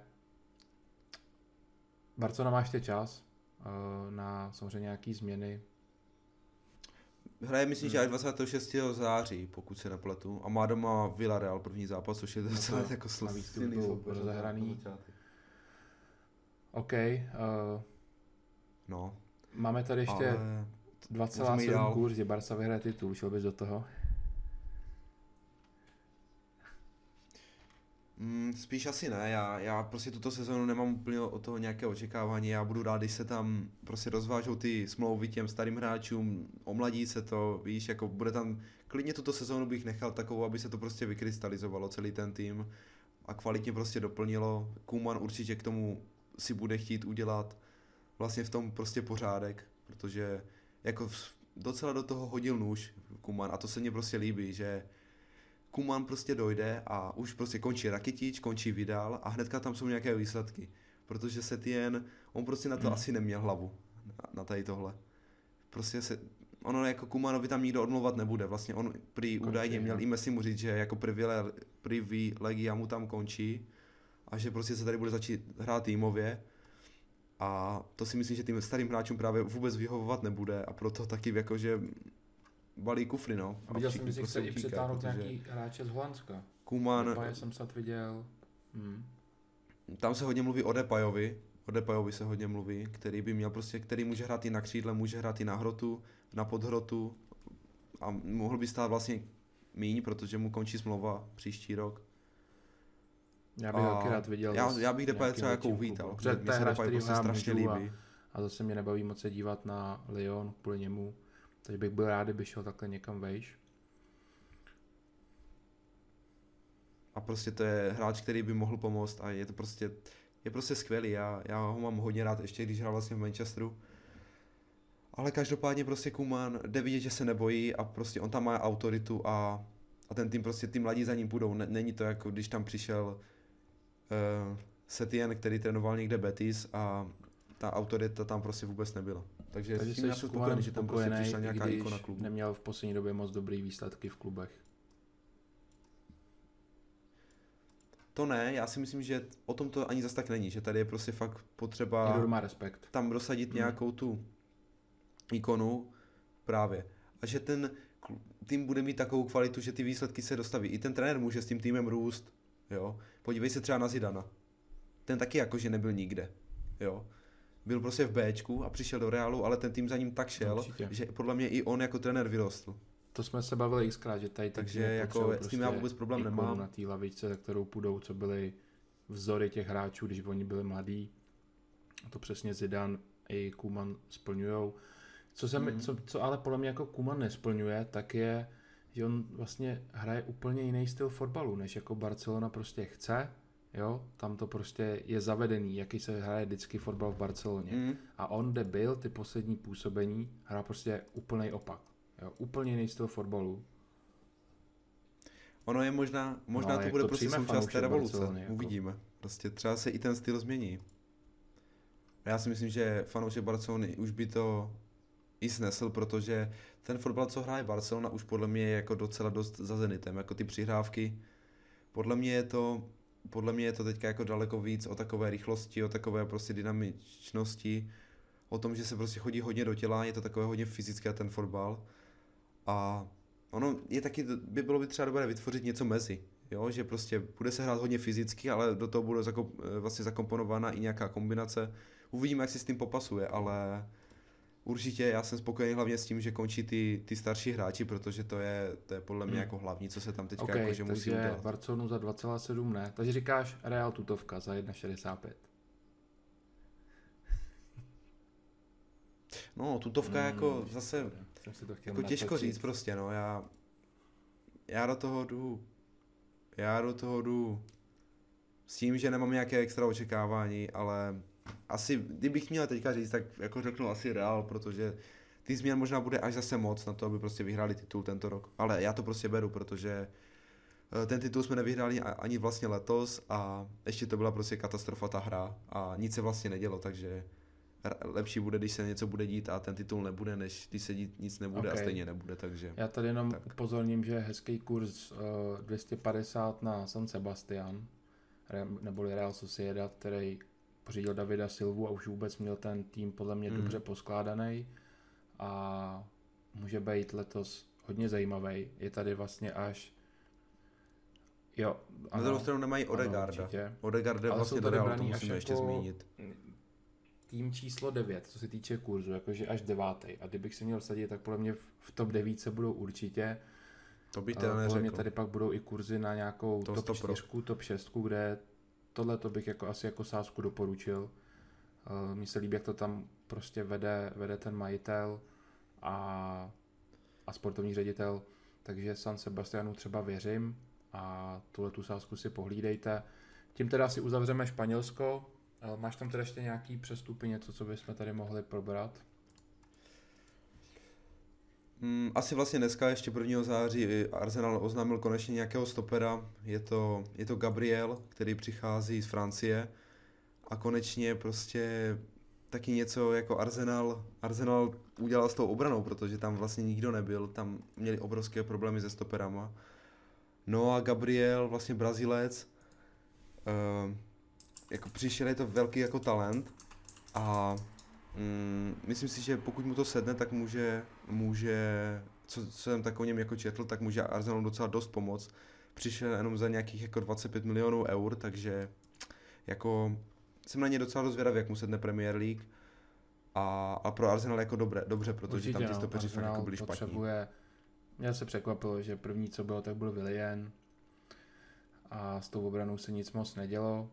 Speaker 1: Barcelona má ještě čas na samozřejmě nějaký změny.
Speaker 2: Hraje myslím, hmm. že až 26. září, pokud se nepletu. A má doma Villarreal první zápas, což je no docela no jako
Speaker 1: silný rozehraný. OK. Uh,
Speaker 2: no.
Speaker 1: Máme tady ještě ale 2,7 kurz, že Barca vyhraje titul, šel bys do toho?
Speaker 2: Mm, spíš asi ne, já, já prostě tuto sezonu nemám úplně o toho nějaké očekávání, já budu rád, když se tam prostě rozvážou ty smlouvy těm starým hráčům, omladí se to, víš, jako bude tam, klidně tuto sezonu bych nechal takovou, aby se to prostě vykrystalizovalo celý ten tým a kvalitně prostě doplnilo, Kuman určitě k tomu si bude chtít udělat vlastně v tom prostě pořádek, protože jako docela do toho hodil nůž Kuman a to se mně prostě líbí, že Kuman prostě dojde a už prostě končí Rakitič, končí Vidal a hnedka tam jsou nějaké výsledky. Protože se jen, on prostě na to hmm. asi neměl hlavu, na, na tady tohle. Prostě se, ono jako Kumanovi tam nikdo odmluvat nebude. Vlastně on prý končí, údajně měl i Messi mu říct, že jako privilegia mu tam končí a že prostě se tady bude začít hrát týmově a to si myslím, že tím starým hráčům právě vůbec vyhovovat nebude a proto taky jakože balí kufry, no.
Speaker 1: A viděl jsem, že prostě chce i přitáhnout protože... nějaký hráče z Holandska.
Speaker 2: Kuman.
Speaker 1: Depaje jsem snad viděl. Hmm.
Speaker 2: Tam se hodně mluví o Depajovi, o Depajovi se hodně mluví, který by měl prostě, který může hrát i na křídle, může hrát i na hrotu, na podhrotu a mohl by stát vlastně míň, protože mu končí smlouva příští rok.
Speaker 1: Já bych taky rád viděl.
Speaker 2: Já, já bych Depay třeba jako uvítal.
Speaker 1: Protože to je hráč, který prostě strašně líbí. A, a zase mě nebaví moc se dívat na Lyon kvůli němu. Takže bych byl rád, kdyby šel takhle někam vejš.
Speaker 2: A prostě to je hráč, který by mohl pomoct a je to prostě, je prostě skvělý. Já, já ho mám hodně rád, ještě když hrál vlastně v Manchesteru. Ale každopádně prostě Kuman jde vidět, že se nebojí a prostě on tam má autoritu a, a ten tým prostě, ty mladí za ním půjdou. Není to jako když tam přišel uh, Setien, který trénoval někde Betis a ta autorita tam prostě vůbec nebyla. Takže,
Speaker 1: Takže s tím já jsem spokojený, že tam prostě přišla nějaká ikona klubu. neměl v poslední době moc dobrý výsledky v klubech.
Speaker 2: To ne, já si myslím, že o tom to ani zas tak není, že tady je prostě fakt potřeba
Speaker 1: Někdo má respekt.
Speaker 2: tam dosadit hmm. nějakou tu ikonu právě. A že ten tým bude mít takovou kvalitu, že ty výsledky se dostaví. I ten trenér může s tím týmem růst, jo. Podívej se třeba na Zidana. Ten taky jakože nebyl nikde, jo. Byl prostě v Bčku a přišel do Realu, ale ten tým za ním tak šel, Určitě. že podle mě i on jako trenér vyrostl.
Speaker 1: to jsme se bavili xkrát, že tady
Speaker 2: Takže jako s tím já vůbec problém nemám.
Speaker 1: na té lavičce, za kterou půjdou, co byly vzory těch hráčů, když oni byli mladí. To přesně Zidane i Kuman splňujou. Co, se mm. co, co ale podle mě jako Kuman nesplňuje, tak je, že on vlastně hraje úplně jiný styl fotbalu, než jako Barcelona prostě chce, jo, tam to prostě je zavedený, jaký se hraje vždycky fotbal v Barceloně. Mm. A on, kde byl, ty poslední působení, hrá prostě úplný opak. Jo, úplně jiný styl fotbalu.
Speaker 2: Ono je možná, možná no, to bude to prostě součást té revoluce. Jako... Uvidíme. Prostě třeba se i ten styl změní. Já si myslím, že fanoušek Barcelony už by to i snesl, protože ten fotbal, co hraje Barcelona, už podle mě je jako docela dost za Zenitem, jako ty přihrávky. Podle mě je to, podle mě je to teďka jako daleko víc o takové rychlosti, o takové prostě dynamičnosti, o tom, že se prostě chodí hodně do těla, je to takové hodně fyzické ten fotbal. A ono je taky, by bylo by třeba dobré vytvořit něco mezi, jo, že prostě bude se hrát hodně fyzicky, ale do toho bude zako, vlastně zakomponována i nějaká kombinace. Uvidíme, jak si s tím popasuje, ale určitě já jsem spokojený hlavně s tím, že končí ty, ty starší hráči, protože to je, to je podle mě hmm. jako hlavní, co se tam teďka okay, jako, že musí udělat.
Speaker 1: Barcelonu za 2,7 ne, takže říkáš Real tutovka za 1,65. <laughs>
Speaker 2: No, tutovka hmm, jako zase, jsem si to chtěl jako těžko říct prostě, no, já, já do toho jdu, já do toho jdu s tím, že nemám nějaké extra očekávání, ale asi, kdybych měl teďka říct, tak jako řeknu asi Real, protože ty změn možná bude až zase moc na to, aby prostě vyhráli titul tento rok. Ale já to prostě beru, protože eh, ten titul jsme nevyhráli ani vlastně letos a ještě to byla prostě katastrofa ta hra a nic se vlastně nedělo, takže lepší bude, když se něco bude dít a ten titul nebude, než když se dít nic nebude okay. a stejně nebude, takže...
Speaker 1: Já tady jenom tak. upozorním, že hezký kurz uh, eh, 250 na San Sebastian, neboli Real Sociedad, který pořídil Davida Silvu a už vůbec měl ten tým podle mě mm. dobře poskládaný a může být letos hodně zajímavý. Je tady vlastně až Jo,
Speaker 2: ano, Na druhou stranu nemají Odegarda. Odegarda vlastně do Realu, to musíme ještě jako zmínit.
Speaker 1: Tým číslo 9, co se týče kurzu, jakože až devátý. A kdybych si měl sadit, tak podle mě v top 9 se budou určitě.
Speaker 2: To by teda Podle mě
Speaker 1: tady pak budou i kurzy na nějakou to top 4, top 6, kde tohle to bych jako asi jako sázku doporučil. Uh, Mně se líbí, jak to tam prostě vede, vede ten majitel a, a sportovní ředitel, takže San Sebastianu třeba věřím a tuhle tu sázku si pohlídejte. Tím teda si uzavřeme Španělsko. Uh, máš tam teda ještě nějaký přestupy, něco, co bychom tady mohli probrat?
Speaker 2: Hmm, asi vlastně dneska, ještě 1. září, Arsenal oznámil konečně nějakého stopera. Je to, je to Gabriel, který přichází z Francie. A konečně prostě taky něco jako Arsenal, Arsenal udělal s tou obranou, protože tam vlastně nikdo nebyl, tam měli obrovské problémy se stoperama. No a Gabriel, vlastně Brazilec, uh, jako přišel, je to velký jako talent a Mm, myslím si, že pokud mu to sedne, tak může, může co, co jsem tak o něm jako četl, tak může Arsenal docela dost pomoct. Přišel jenom za nějakých jako 25 milionů eur, takže jako jsem na ně docela rozvědavý, jak mu sedne Premier League. A, a pro Arsenal jako dobré, dobře, protože Určitě, tam ty no, stopeři fakt jako byli potřebuje, špatní.
Speaker 1: Mě se překvapilo, že první, co bylo, tak byl Willian a s tou obranou se nic moc nedělo.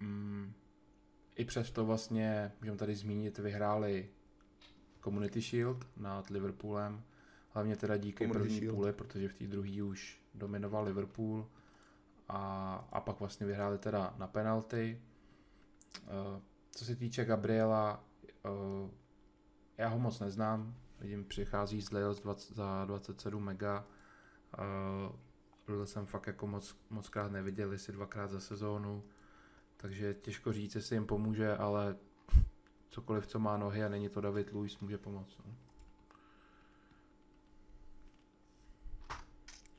Speaker 1: Mm, i přesto vlastně, můžeme tady zmínit, vyhráli Community Shield nad Liverpoolem, hlavně teda díky Community první Shield. půli, protože v té druhé už dominoval Liverpool. A, a pak vlastně vyhráli teda na penalty. Uh, co se týče Gabriela, uh, já ho moc neznám, vidím, přichází z Lille za 27 mega, uh, jsem fakt jako moc, moc krát neviděl, jestli dvakrát za sezónu, takže těžko říct, jestli jim pomůže, ale cokoliv, co má nohy a není to David Luiz, může pomoct. No.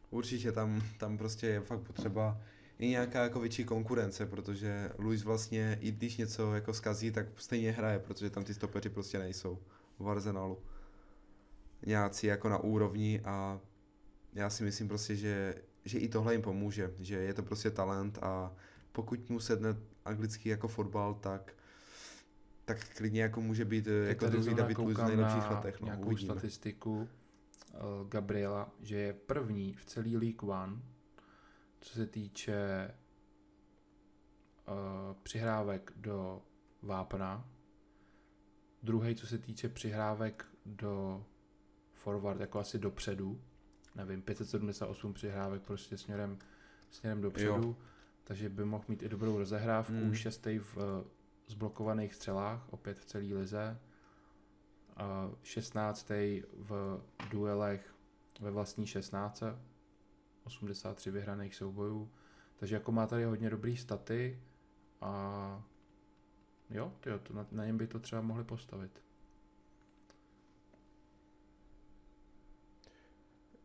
Speaker 2: Určitě tam, tam prostě je fakt potřeba i nějaká jako větší konkurence, protože Luis vlastně, i když něco jako skazí, tak stejně hraje, protože tam ty stopeři prostě nejsou v Arsenalu. Nějací jako na úrovni a já si myslím prostě, že, že i tohle jim pomůže, že je to prostě talent a pokud mu sedne anglický jako fotbal, tak tak klidně jako může být Teď jako druhý David Luiz v nejlepších letech.
Speaker 1: No, nějakou uvidíme. statistiku. Gabriela, že je první v celý League One, co se týče uh, přihrávek do vápna, druhý, co se týče přihrávek do forward, jako asi dopředu, nevím, 578 přihrávek prostě směrem, směrem dopředu, jo. takže by mohl mít i dobrou rozehrávku, hmm. šestý v zblokovaných střelách, opět v celé lize, uh, 16. v duelech ve vlastní 16, 83 vyhraných soubojů, takže jako má tady hodně dobrý staty a jo, tyjo, to na, na něm by to třeba mohli postavit.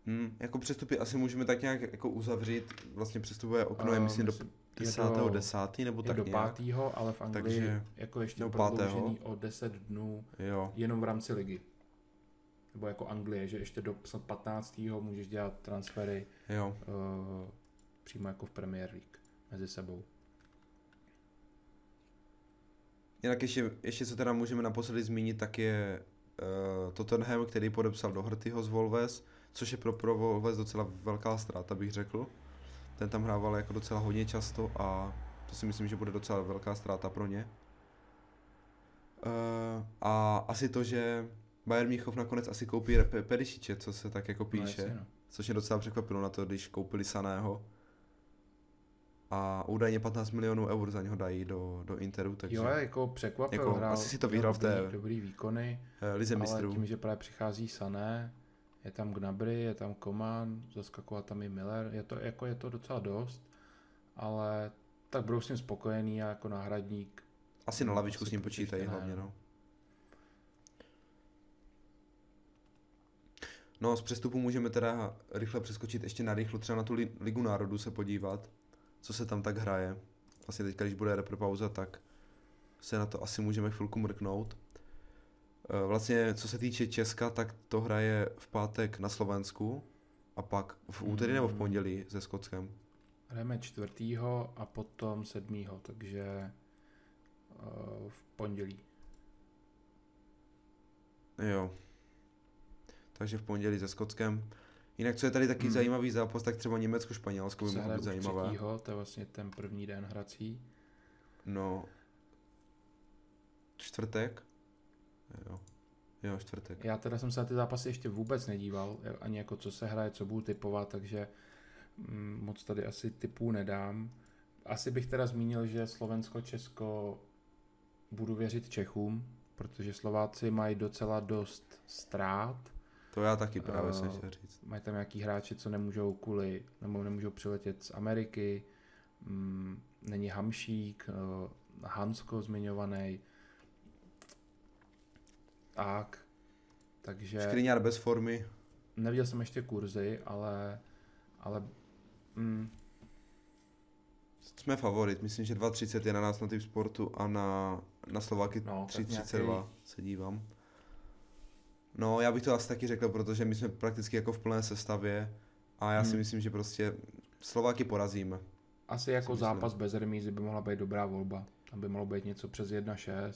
Speaker 2: Hmm, jako přestupy asi můžeme tak nějak jako uzavřít, vlastně přestupové okno je myslím do 10. Do, 10. nebo tak
Speaker 1: do nějak. 5. ale v Anglii Takže, jako ještě prodloužený o 10 dnů jo. jenom v rámci ligy. Nebo jako Anglie, že ještě do 15. můžeš dělat transfery jo. Uh, přímo jako v Premier League mezi sebou.
Speaker 2: Jinak ještě, ještě co teda můžeme naposledy zmínit, tak je uh, Tottenham, který podepsal do Hrtyho z Volves, což je pro, pro Volves docela velká ztráta, bych řekl. Ten tam hrával jako docela hodně často a to si myslím, že bude docela velká ztráta pro ně. Uh, a asi to, že Bayern Míchov nakonec asi koupí Perišiče, co se tak jako no, píše, no, jasně, no. což mě docela překvapilo na to, když koupili Saného a údajně 15 milionů eur za něho dají do, do Interu, takže...
Speaker 1: Jo, jako překvapil, jako,
Speaker 2: hrál, asi si to vyhrál v té
Speaker 1: dobrý výkony,
Speaker 2: lize mistrů.
Speaker 1: ale tím, že právě přichází Sané, je tam Gnabry, je tam Koman, zaskakoval tam i Miller, je to, jako je to docela dost, ale tak budou s ním spokojený a jako náhradník.
Speaker 2: Asi na lavičku s ním počítají hlavně, no. No, z přestupu můžeme teda rychle přeskočit ještě na rychlo, třeba na tu Ligu národů se podívat co se tam tak hraje. Vlastně teď, když bude repropauza, tak se na to asi můžeme chvilku mrknout. E, vlastně, co se týče Česka, tak to hraje v pátek na Slovensku a pak v úterý nebo v hmm. pondělí se Skotskem.
Speaker 1: Hrajeme čtvrtýho a potom sedmýho, takže e, v pondělí.
Speaker 2: Jo. Takže v pondělí se Skotskem. Jinak, co je tady taky hmm. zajímavý zápas, tak třeba Německo-Španělsko by mohlo být zajímavé.
Speaker 1: Třetího, to je vlastně ten první den hrací.
Speaker 2: No, čtvrtek? Jo. Jo, čtvrtek.
Speaker 1: Já teda jsem se na ty zápasy ještě vůbec nedíval, ani jako co se hraje, co budu typovat, takže mm, moc tady asi typů nedám. Asi bych teda zmínil, že Slovensko-Česko budu věřit Čechům, protože Slováci mají docela dost ztrát
Speaker 2: to já taky právě uh, se chtěl říct.
Speaker 1: Mají tam nějaký hráči, co nemůžou kvůli, nebo nemůžou přiletět z Ameriky, mm, není Hamšík, uh, Hansko zmiňovaný, tak, takže...
Speaker 2: Škriňár bez formy.
Speaker 1: Neviděl jsem ještě kurzy, ale, ale mm,
Speaker 2: jsme favorit, myslím, že 2.30 je na nás na typ sportu a na, na Slováky no, 3.32 nějaký... se dívám. No, já bych to asi taky řekl, protože my jsme prakticky jako v plné sestavě a já hmm. si myslím, že prostě Slováky porazíme.
Speaker 1: Asi jako zápas bez remízy by mohla být dobrá volba. Tam by mohlo být něco přes 1-6.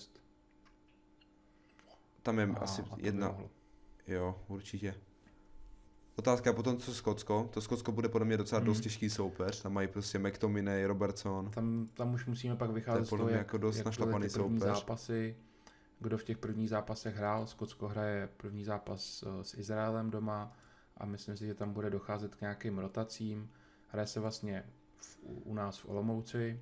Speaker 2: Tam je a, asi a jedna. Jo, určitě. Otázka je potom, co Skotsko. To Skotsko bude podle mě docela hmm. dost těžký soupeř. Tam mají prostě McTominay, Robertson.
Speaker 1: Tam, tam už musíme pak vycházet z toho, jak, jako dost jak našlapaný soupeř. zápasy kdo v těch prvních zápasech hrál. Skotsko hraje první zápas eh, s Izraelem doma a myslím si, že tam bude docházet k nějakým rotacím. Hraje se vlastně v, u nás v Olomouci,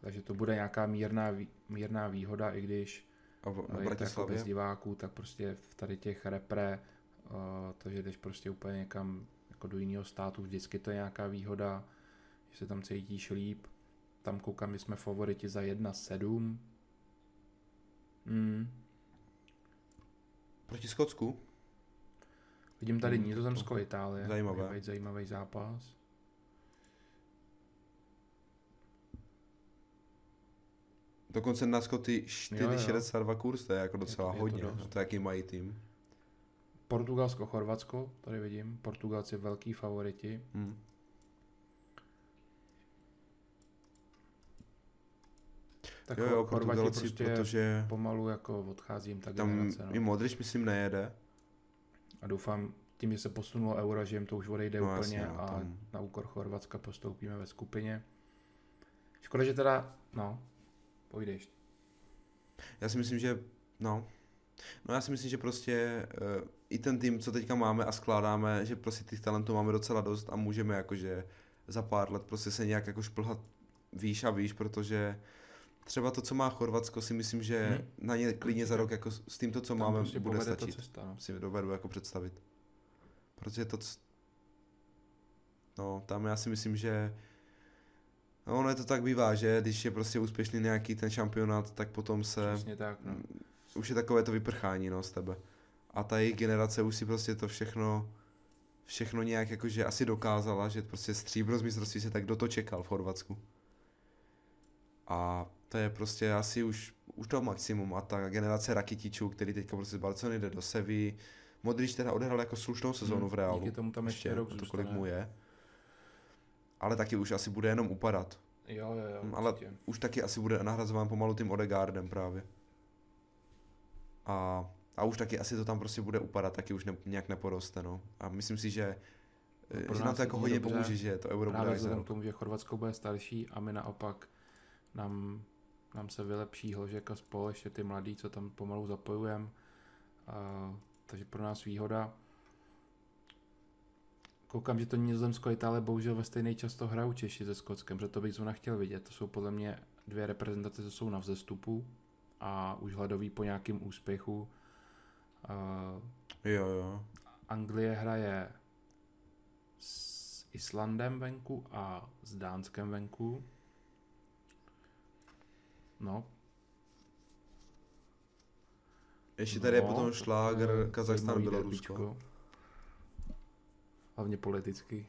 Speaker 1: takže to bude nějaká mírná, mírná výhoda, i když
Speaker 2: a v, eh, je to jako bez
Speaker 1: diváků, tak prostě v tady těch repre, uh, to, že jdeš prostě úplně někam jako do jiného státu, vždycky to je nějaká výhoda, že se tam cítíš líp. Tam koukám, že jsme favoriti za 1-7, Mm.
Speaker 2: Proti Skotsku?
Speaker 1: Vidím tady hmm, Nizozemsko, Itálie.
Speaker 2: Zajímavé.
Speaker 1: Zajímavý zápas.
Speaker 2: Dokonce na Skoty 4,62 kurz, to je jako docela je to, hodně, je to, to jaký mají tým.
Speaker 1: Portugalsko, Chorvatsko, tady vidím, Portugalci velký favoriti. Hmm. Tak jo, jo, Chorvati prostě protože pomalu jako odcházím tak
Speaker 2: tam generace, no. i Modrič myslím nejede.
Speaker 1: a doufám, tím, že se posunulo euro, že jim to už odejde
Speaker 2: No,
Speaker 1: úplně
Speaker 2: jasně, no,
Speaker 1: a
Speaker 2: tam-
Speaker 1: na úkor Chorvatska postoupíme ve skupině. Škoda, že teda, no, pojdeš.
Speaker 2: Já si myslím, že, no, no já si myslím, že prostě uh, i ten tým, co teďka máme a skládáme, že prostě těch talentů máme docela dost a můžeme jakože za pár let prostě se nějak jako šplhat výš a výš, protože třeba to, co má Chorvatsko, si myslím, že
Speaker 1: Mhm.
Speaker 2: na ně klidně za rok jako s s tímto, co
Speaker 1: Tam
Speaker 2: máme,
Speaker 1: prostě
Speaker 2: bude stačit.
Speaker 1: cesta, no.
Speaker 2: Si dovedu jako představit. Protože to, c- no, tam já si myslím, že No, ono je to tak bývá, že když je prostě úspěšný nějaký ten šampionát, tak potom se
Speaker 1: Přesně tak, no.
Speaker 2: Mm, už je takové to vyprchání, no, z tebe. A ta jejich generace už si prostě to všechno, všechno nějak jakože asi dokázala, že prostě stříbro z mistrovství se tak kdo to čekal v Chorvatsku. A to je prostě asi už, už to maximum a ta generace Rakitičů, který teďka prostě z Barcelony jde do Sevy, Modrič teda odehrál jako slušnou sezónu
Speaker 1: Hmm,
Speaker 2: v Reálu.
Speaker 1: díky tomu tam ještě rok
Speaker 2: to kolik mu je. Ale taky už asi bude jenom upadat.
Speaker 1: Jo, jo, jo,
Speaker 2: Mm, ale
Speaker 1: určitě.
Speaker 2: už taky asi bude nahrazován pomalu tím Odegaardem právě. A, a už taky asi to tam prostě bude upadat, taky už ne, nějak neporoste, no. A myslím si, že,
Speaker 1: No, pro
Speaker 2: že
Speaker 1: nás
Speaker 2: nám to jako hodně
Speaker 1: dobře.
Speaker 2: pomůže, že to euro bude
Speaker 1: Právě
Speaker 2: rok.
Speaker 1: k tomu, že Chorvatsko bude starší a my naopak nám, nám se vylepší Hložek a spol, ještě ty mladí, co tam pomalu zapojujeme. takže pro nás výhoda. Koukám, že to Nizozemsko a Itálie bohužel ve stejný čas to hrajou Češi se Skotskem, že to bych zrovna chtěl vidět. To jsou podle mě dvě reprezentace, co jsou na vzestupu a už hledoví po nějakém úspěchu. Uh,
Speaker 2: Jo, jo.
Speaker 1: Anglie hraje s Islandem venku a s Dánskem venku. No,
Speaker 2: Ještě tady je
Speaker 1: no,
Speaker 2: potom
Speaker 1: je
Speaker 2: šláger Kazachstán, Bělorusko.
Speaker 1: Hlavně politicky.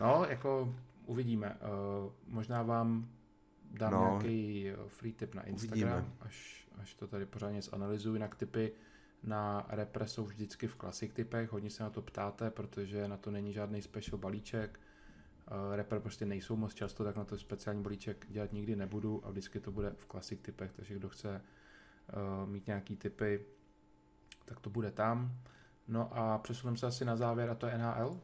Speaker 1: no, jako uvidíme. Uh, možná vám dám
Speaker 2: No.
Speaker 1: nějaký eh, free tip na Instagram,
Speaker 2: Uvidíme.
Speaker 1: až, až to tady pořádně zanalizuju. Jinak typy na repre jsou vždycky v klasik typech, hodně se na to ptáte, protože na to není žádný special balíček. Uh, repre prostě nejsou moc často, tak na to speciální balíček dělat nikdy nebudu a vždycky to bude v klasik typech, takže kdo chce uh, mít nějaký typy, tak to bude tam. No a přesuneme se asi na závěr a to je NHL.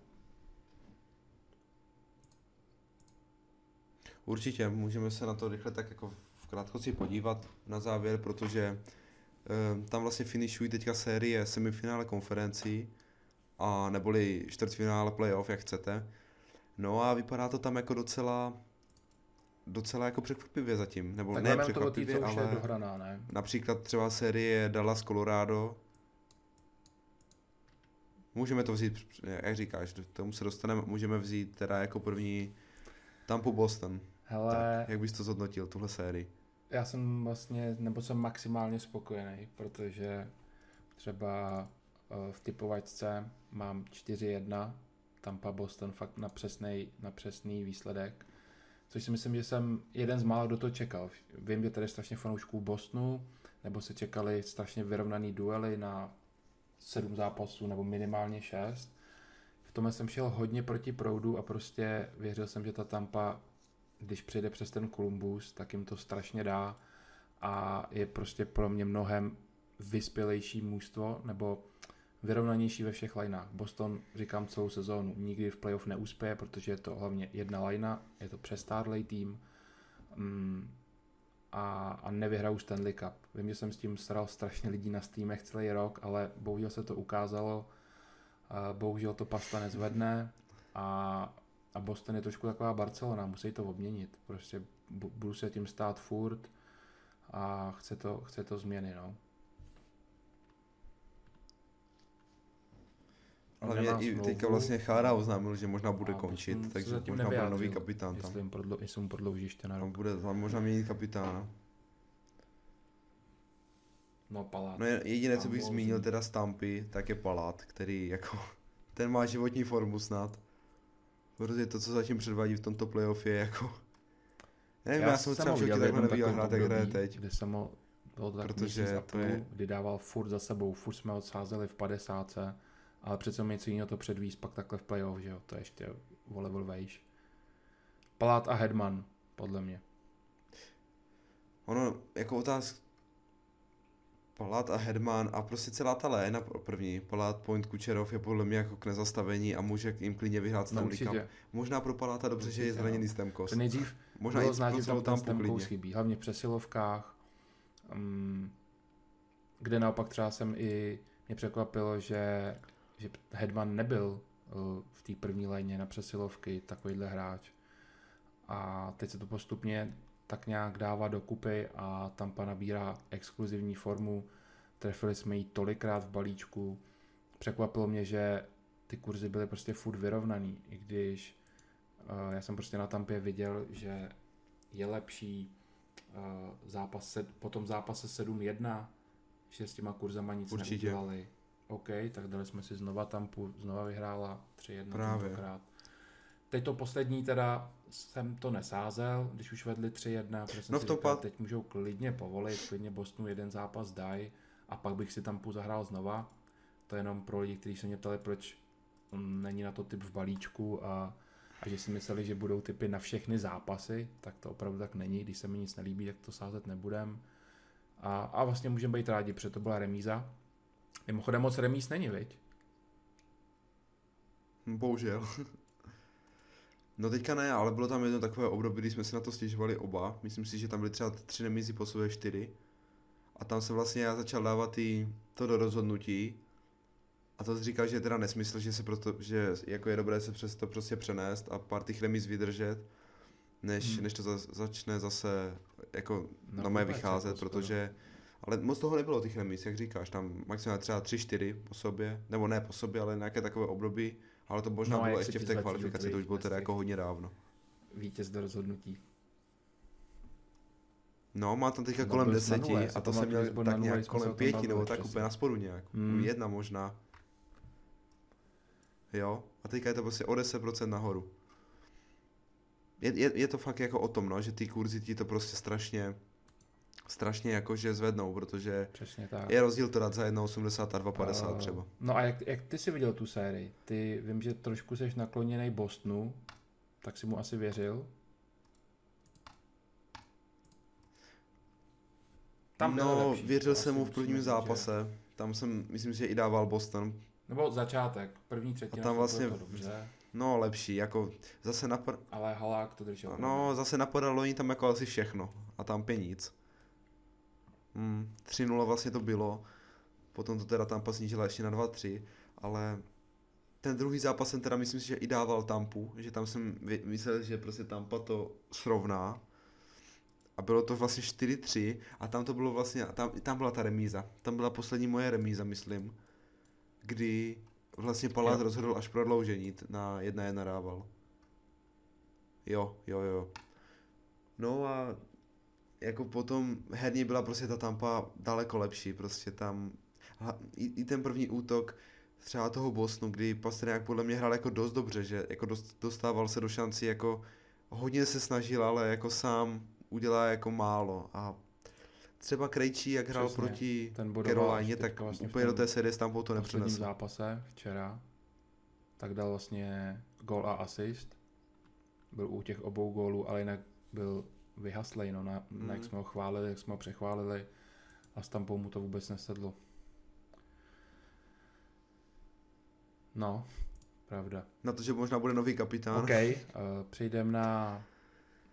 Speaker 2: Určitě, můžeme se na to rychle tak jako v krátkosti podívat na závěr, protože eh, tam vlastně finišují teďka série semifinále konferencí a neboli čtvrtfinále playoff, jak chcete. No a vypadá to tam jako docela docela jako překvapivě zatím, nebo
Speaker 1: Tak
Speaker 2: ne překvapivě,
Speaker 1: je
Speaker 2: ale
Speaker 1: dohraná, ne?
Speaker 2: například třeba série Dallas Colorado. Můžeme to vzít, jak říkáš, k tomu se dostaneme, můžeme vzít teda jako první Tampa Boston.
Speaker 1: Hele,
Speaker 2: Tak, jak bys to zhodnotil, tuhle sérii?
Speaker 1: já jsem vlastně, nebo jsem maximálně spokojený, protože třeba eh, v typovačce mám 4-1, Tampa Boston fakt na přesný, na přesný výsledek, což si myslím, že jsem jeden z mála, kdo to čekal. Vím, že tady je strašně fanoušků Bostonu, nebo se čekali strašně vyrovnaný duely na sedm zápasů nebo minimálně šest. V tomhle jsem šel hodně proti proudu a prostě věřil jsem, že ta Tampa, když přijde přes ten Columbus, tak jim to strašně dá a je prostě pro mě mnohem vyspělejší mužstvo, nebo vyrovnanější ve všech lineách. Boston, říkám celou sezónu, nikdy v playoff neuspěje, protože je to hlavně jedna linea, je to přestárlej tým mm, a, a nevyhraju Stanley Cup. Vím, že jsem s tím staral strašně lidí na Steamech celý rok, ale bohužel se to ukázalo, bohužel to pasta nezvedne a, a Boston je trošku taková Barcelona, musí to obměnit. Prostě bu- budu se tím stát furt a chce to, chce to změny, no.
Speaker 2: Hlavně i teďka vlastně Chára oznámil, že možná bude
Speaker 1: A
Speaker 2: končit,
Speaker 1: se
Speaker 2: takže
Speaker 1: zatím
Speaker 2: možná bude nový kapitán tam.
Speaker 1: Jestli, jim prodlo, jestli mu prodlouží ještě na
Speaker 2: Tam
Speaker 1: rok.
Speaker 2: bude tam možná měnit kapitána.
Speaker 1: No, palác.
Speaker 2: No je- jediné, co bych zmínil teda Stampy, tak je Palát, který jako, <laughs> ten má životní formu snad. Protože to, co zatím předvádí v tomto playoff je jako, nevím, já, já jsem třeba v životě takhle neviděl hrát, jak hraje teď.
Speaker 1: Kde jsem ho, bylo to tak
Speaker 2: Protože to je-
Speaker 1: kdy dával furt za sebou, furt jsme ho sázeli v 50, ale přece něco jiného to předvíz pak takhle v playoff, že jo, to je ještě o level vejš. Palát a Hedman, podle mě.
Speaker 2: Ono, jako otázka, Palát a Hedman a prostě celá ta léna první, Palát, Point, Kučerov je podle mě jako k nezastavení a může jim klidně vyhrát Stanley no, Cup. Možná pro Paláta dobře, určitě, že je zraněný no. Stemkos.
Speaker 1: Nejdřív <laughs> Možná bylo znát, že tam ten Stemkos chybí, hlavně v přesilovkách, um, kde naopak třeba jsem i, mě překvapilo, že, že Hedman nebyl uh, v té první léně na přesilovky takovýhle hráč. A teď se to postupně tak nějak dává dokupy a Tampa nabírá exkluzivní formu. Trefili jsme ji tolikrát v balíčku. Překvapilo mě, že ty kurzy byly prostě furt vyrovnaný, i když uh, já jsem prostě na Tampě viděl, že je lepší uh, zápas se, po tom zápase 7-1, že s těma kurzama nic Určitě. neudělali. OK, tak dali jsme si znova Tampu, znova vyhrála 3-1 Právě. tentokrát. Teď to poslední teda jsem to nesázel, když už vedli 3-1, protože jsem no si říkal, pad... teď můžou klidně povolit, klidně Bostonu jeden zápas dají a pak bych si tam půl zahrál znova. To je jenom pro lidi, kteří se mě ptali, proč není na to typ v balíčku a, a že si mysleli, že budou typy na všechny zápasy, tak to opravdu tak není. Když se mi nic nelíbí, tak to sázet nebudem. A, a vlastně můžeme být rádi, protože to byla remíza. Mimochodem moc remíz není, viď?
Speaker 2: Bohužel. No teďka ne, ale bylo tam jedno takové období, kdy jsme se na to stěžovali oba. Myslím si, že tam byly třeba tři remízy po sobě čtyři. A tam se vlastně já začal dávat i to do rozhodnutí. A to říkal, že je teda nesmysl, že, se proto, že jako je dobré se přes to prostě přenést a pár těch remíz vydržet, než, hmm. než to za, začne zase jako no, na mé vycházet, jako protože ale moc toho nebylo těch remíz, jak říkáš, tam maximálně třeba tři, čtyři po sobě, nebo ne po sobě, ale nějaké takové období, ale to možná no, bylo ještě v té kvalifikaci, to už bylo teda jako hodně dávno.
Speaker 1: Vítěz do rozhodnutí.
Speaker 2: No, má tam teďka no, kolem deseti a to jsem měl tak nějak kolem pěti nebo tak úplně na spodu nějak. Hmm. Jedna možná. Jo, a teďka je to prostě o 10% nahoru. Je, je, je to fakt jako o tom, no, že ty kurzy ti to prostě strašně strašně jakože zvednou, protože
Speaker 1: Přesně tak.
Speaker 2: je rozdíl to dát za 1,80 a 2,50 uh, třeba.
Speaker 1: No a jak, jak ty jsi viděl tu sérii? Ty vím, že trošku jsi nakloněný Bostonu, tak si mu asi věřil?
Speaker 2: Tam no, lepší, věřil jsem mu v prvním zápase, že... tam jsem, myslím, že i dával Boston.
Speaker 1: Nebo začátek, první třetina.
Speaker 2: A tam vlastně, to dobře. No, lepší, jako zase napad...
Speaker 1: Ale Halák to držel.
Speaker 2: No, zase napadalo oni tam jako asi všechno a tam peníc. Mm, 3-0 vlastně to bylo, potom to teda Tampa snížila ještě na 2-3, ale ten druhý zápas jsem teda myslím si, že i dával Tampu, že tam jsem myslel, že prostě Tampa to srovná a bylo to vlastně 4-3 a tam to bylo vlastně, tam, tam byla ta remíza, tam byla poslední moje remíza, myslím, kdy vlastně Palát rozhodl až prodloužení na jedna jedna dával. Jo, jo, jo. No a jako potom herně byla prostě ta Tampa daleko lepší, prostě tam i, i ten první útok třeba toho Bosnu, kdy Pastrňák podle mě hrál jako dost dobře, že jako dost, dostával se do šanci, jako hodně se snažil, ale jako sám udělá jako málo a třeba Krejčí, jak hrál Přesně, proti Caroline, tak vlastně úplně do té série s Tampou to nepřinesl.
Speaker 1: V zápase včera tak dal vlastně gol a assist. Byl u těch obou gólů, ale jinak byl vyhaslej, no, na, mm. na jak jsme ho chválili, jak jsme ho přechválili a s Tampou mu to vůbec nesedlo. No, pravda.
Speaker 2: Na to, že možná bude nový kapitán.
Speaker 1: OK, uh, přejdeme na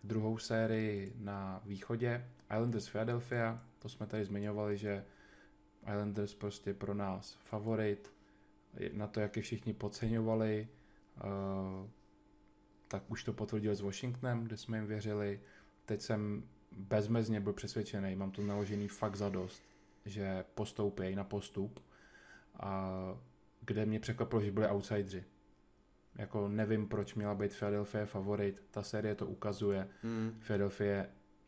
Speaker 1: druhou sérii na východě. Islanders Philadelphia, to jsme tady zmiňovali, že Islanders prostě pro nás favorit. Na to, jak je všichni podceňovali, uh, tak už to potvrdil s Washingtonem, kde jsme jim věřili teď jsem bezmezně byl přesvědčený, mám to naložený fakt za dost, že postoupí na postup, a kde mě překvapilo, že byli outsidři. Jako nevím, proč měla být Philadelphia favorit, ta série to ukazuje. Mm. Philadelphia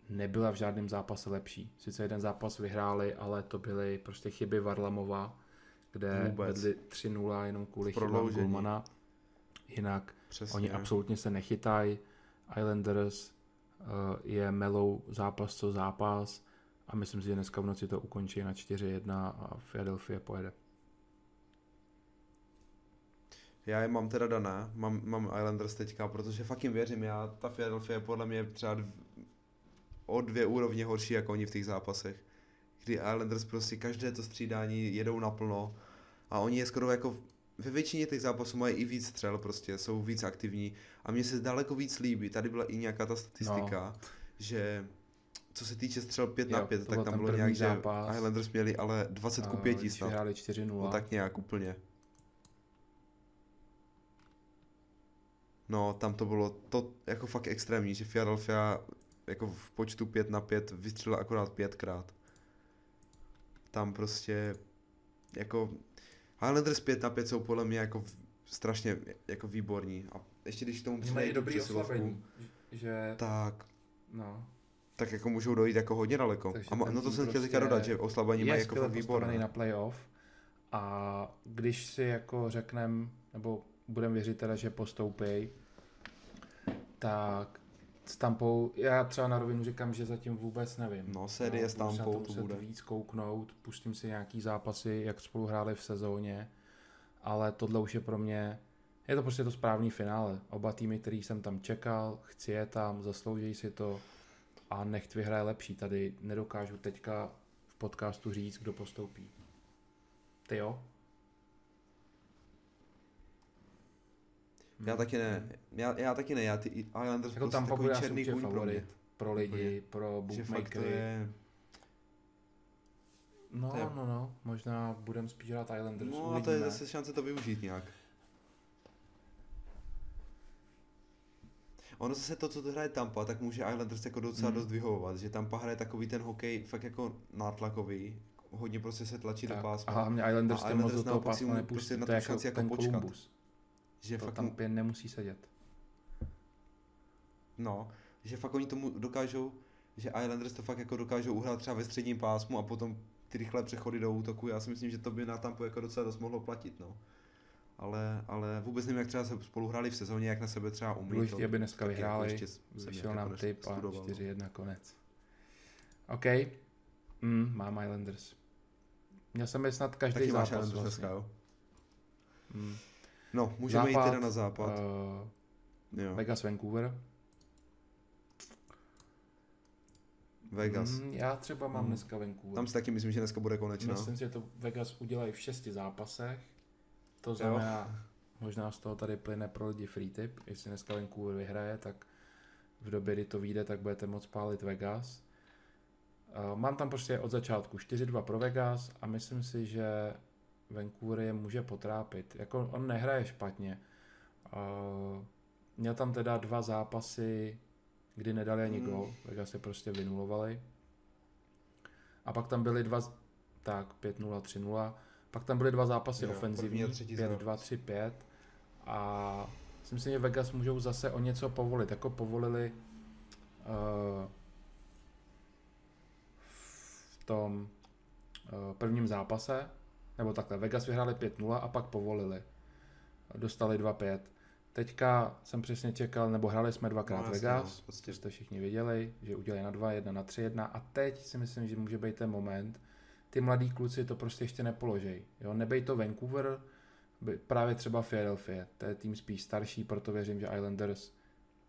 Speaker 1: nebyla v žádném zápase lepší. Sice jeden zápas vyhráli, ale to byly prostě chyby Varlamova, kde Vůbec. vedli 3-0 jenom kvůli chybám Golmana. Jinak Přesně. oni absolutně se nechytají. Islanders je melou zápas co zápas a myslím si, že dneska v noci to ukončí na 4-1 a Philadelphia pojede.
Speaker 2: Já je mám teda dané, mám, mám Islanders teďka, protože fakt jim věřím, já, ta Philadelphia je podle mě třeba dv, o dvě úrovně horší jako oni v těch zápasech. kdy Islanders prostě každé to střídání jedou naplno a oni je skoro jako ve většině těch zápasů mají i víc střel, prostě jsou víc aktivní a mně se daleko víc líbí, tady byla i nějaká ta statistika, no. že co se týče střel 5 jo, na 5, tak tam bylo nějak, zápas. že Islanders měli ale 20 ku 5 snad.
Speaker 1: 4
Speaker 2: No tak nějak úplně. No, tam to bylo to jako fakt extrémní, že Philadelphia jako v počtu 5 na 5 vystřelila akorát pětkrát. Tam prostě jako Highlanders 5 na 5 jsou podle mě jako strašně jako výborní. A ještě když k tomu
Speaker 1: přidají dobrý oslabení, že...
Speaker 2: Tak.
Speaker 1: No.
Speaker 2: Tak jako můžou dojít jako hodně daleko. Takže a no to jsem chtěl teďka prostě dodat, že oslabení mají jako fakt výborné.
Speaker 1: na playoff a když si jako řeknem, nebo budeme věřit teda, že postoupí, tak s Tampou, já třeba na rovinu říkám, že zatím vůbec nevím.
Speaker 2: No, série no, s Tampou to bude.
Speaker 1: víc kouknout, pustím si nějaký zápasy, jak spolu hráli v sezóně, ale tohle už je pro mě, je to prostě to správný finále. Oba týmy, který jsem tam čekal, chci je tam, zaslouží si to a nechť vyhraje lepší. Tady nedokážu teďka v podcastu říct, kdo postoupí. Ty jo?
Speaker 2: Já taky ne. Já, já taky ne. Já ty Islanders
Speaker 1: jako tam takový černý kůň pro, pro lidi, pro bookmakery. Je... No, je... no, no, možná budem spíš hrát Islanders.
Speaker 2: No a to je zase šance to využít nějak. Ono zase to, co to hraje Tampa, tak může Islanders jako docela hmm. dost vyhovovat, že Tampa hraje takový ten hokej fakt jako nátlakový, hodně prostě se tlačí tak. do pásma.
Speaker 1: A mě Islanders, a Islanders moc do toho pásma nepustí, prostě na
Speaker 2: to jako, jako počkat. Columbus
Speaker 1: že to fakt tam pěn nemusí sedět.
Speaker 2: No, že fakt oni tomu dokážou, že Islanders to fakt jako dokážou uhrát třeba ve středním pásmu a potom ty rychlé přechody do útoku. Já si myslím, že to by na Tampu jako docela dost mohlo platit, no. Ale, ale vůbec nevím, jak třeba se spolu hráli v sezóně, jak na sebe třeba umí.
Speaker 1: Důležitě, aby dneska jako vyhráli, vyšel nám jako typ a 4-1 konec. OK, mm, mám Islanders. Měl jsem je snad každý Taky zápas
Speaker 2: vlastně. Dneska, jo? Mm. No, můžeme západ, jít teda na západ.
Speaker 1: Uh, jo. Vegas, Vancouver.
Speaker 2: Vegas. Mm,
Speaker 1: já třeba mám mm. dneska Vancouver.
Speaker 2: Tam si taky myslím, že dneska bude konečná.
Speaker 1: Myslím si, že to Vegas udělají v šesti zápasech. To znamená, jo. možná z toho tady plyne pro lidi free tip. Jestli dneska Vancouver vyhraje, tak v době, kdy to vyjde, tak budete moct pálit Vegas. Uh, mám tam prostě od začátku 4-2 pro Vegas a myslím si, že Vancouver je může potrápit. Jako on nehraje špatně. Uh, měl tam teda dva zápasy, kdy nedali ani gol. Mm. Vegas se prostě vynulovali. A pak tam byly dva, tak 5-0, 3-0. Pak tam byly dva zápasy jo, ofenzivní, 5-2, 3-5. A myslím si, že Vegas můžou zase o něco povolit. Jako povolili uh, v tom uh, prvním zápase, nebo takhle, Vegas vyhráli 5-0 a pak povolili. Dostali 2-5. Teďka jsem přesně čekal, nebo hráli jsme dvakrát no, Vegas, no, prostě. jste všichni viděli, že udělali na 2, 1 na 3, 1 a teď si myslím, že může být ten moment, ty mladí kluci to prostě ještě nepoložej. Jo? Nebej to Vancouver, právě třeba Philadelphia, to je tým spíš starší, proto věřím, že Islanders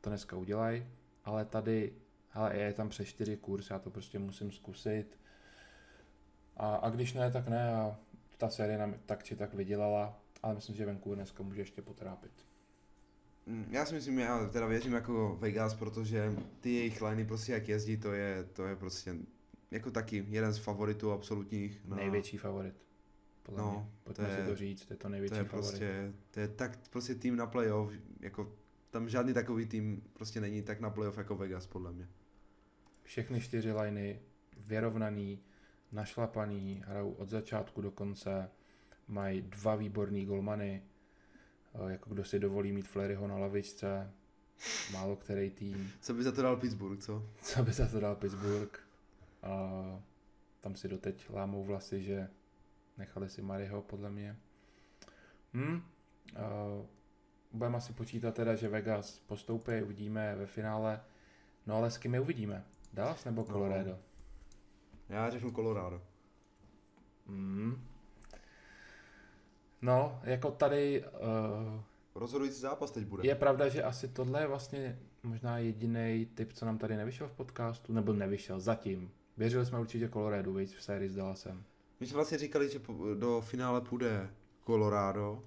Speaker 1: to dneska udělají, ale tady, ale je tam přes 4 kurz, já to prostě musím zkusit. A, a když ne, tak ne a ta série nám tak či tak vydělala, ale myslím, že Vancouver dneska může ještě potrápit.
Speaker 2: Mm, já si myslím, já teda věřím jako Vegas, protože ty jejich liney prostě jak jezdí, to je, to je prostě jako taky jeden z favoritů absolutních.
Speaker 1: No. Největší favorit. Podle no, mě. Pojďme to je, si to říct, to je to největší to je
Speaker 2: favorit. Prostě, to je tak prostě tým na playoff, jako tam žádný takový tým prostě není tak na playoff jako Vegas, podle mě.
Speaker 1: Všechny čtyři liney vyrovnaný, našlapaný, hrajou od začátku do konce, mají dva výborný golmany, eh, jako kdo si dovolí mít Fleryho na lavičce, málo který tým.
Speaker 2: Co by za to dal Pittsburgh, co?
Speaker 1: Co by za to dal Pittsburgh. A tam si doteď lámou vlasy, že nechali si Mariho, podle mě. Hm? budeme asi počítat teda, že Vegas postoupí, uvidíme ve finále. No ale s kým je uvidíme? Dallas nebo no. Colorado? No.
Speaker 2: Já řeknu Colorado.
Speaker 1: Mm. No, jako tady... Uh,
Speaker 2: Rozhodující zápas teď bude.
Speaker 1: Je pravda, že asi tohle je vlastně možná jediný typ, co nám tady nevyšel v podcastu, nebo nevyšel zatím. Věřili jsme určitě Colorado, víc v sérii s Dallasem.
Speaker 2: My jsme vlastně říkali, že do finále půjde Colorado,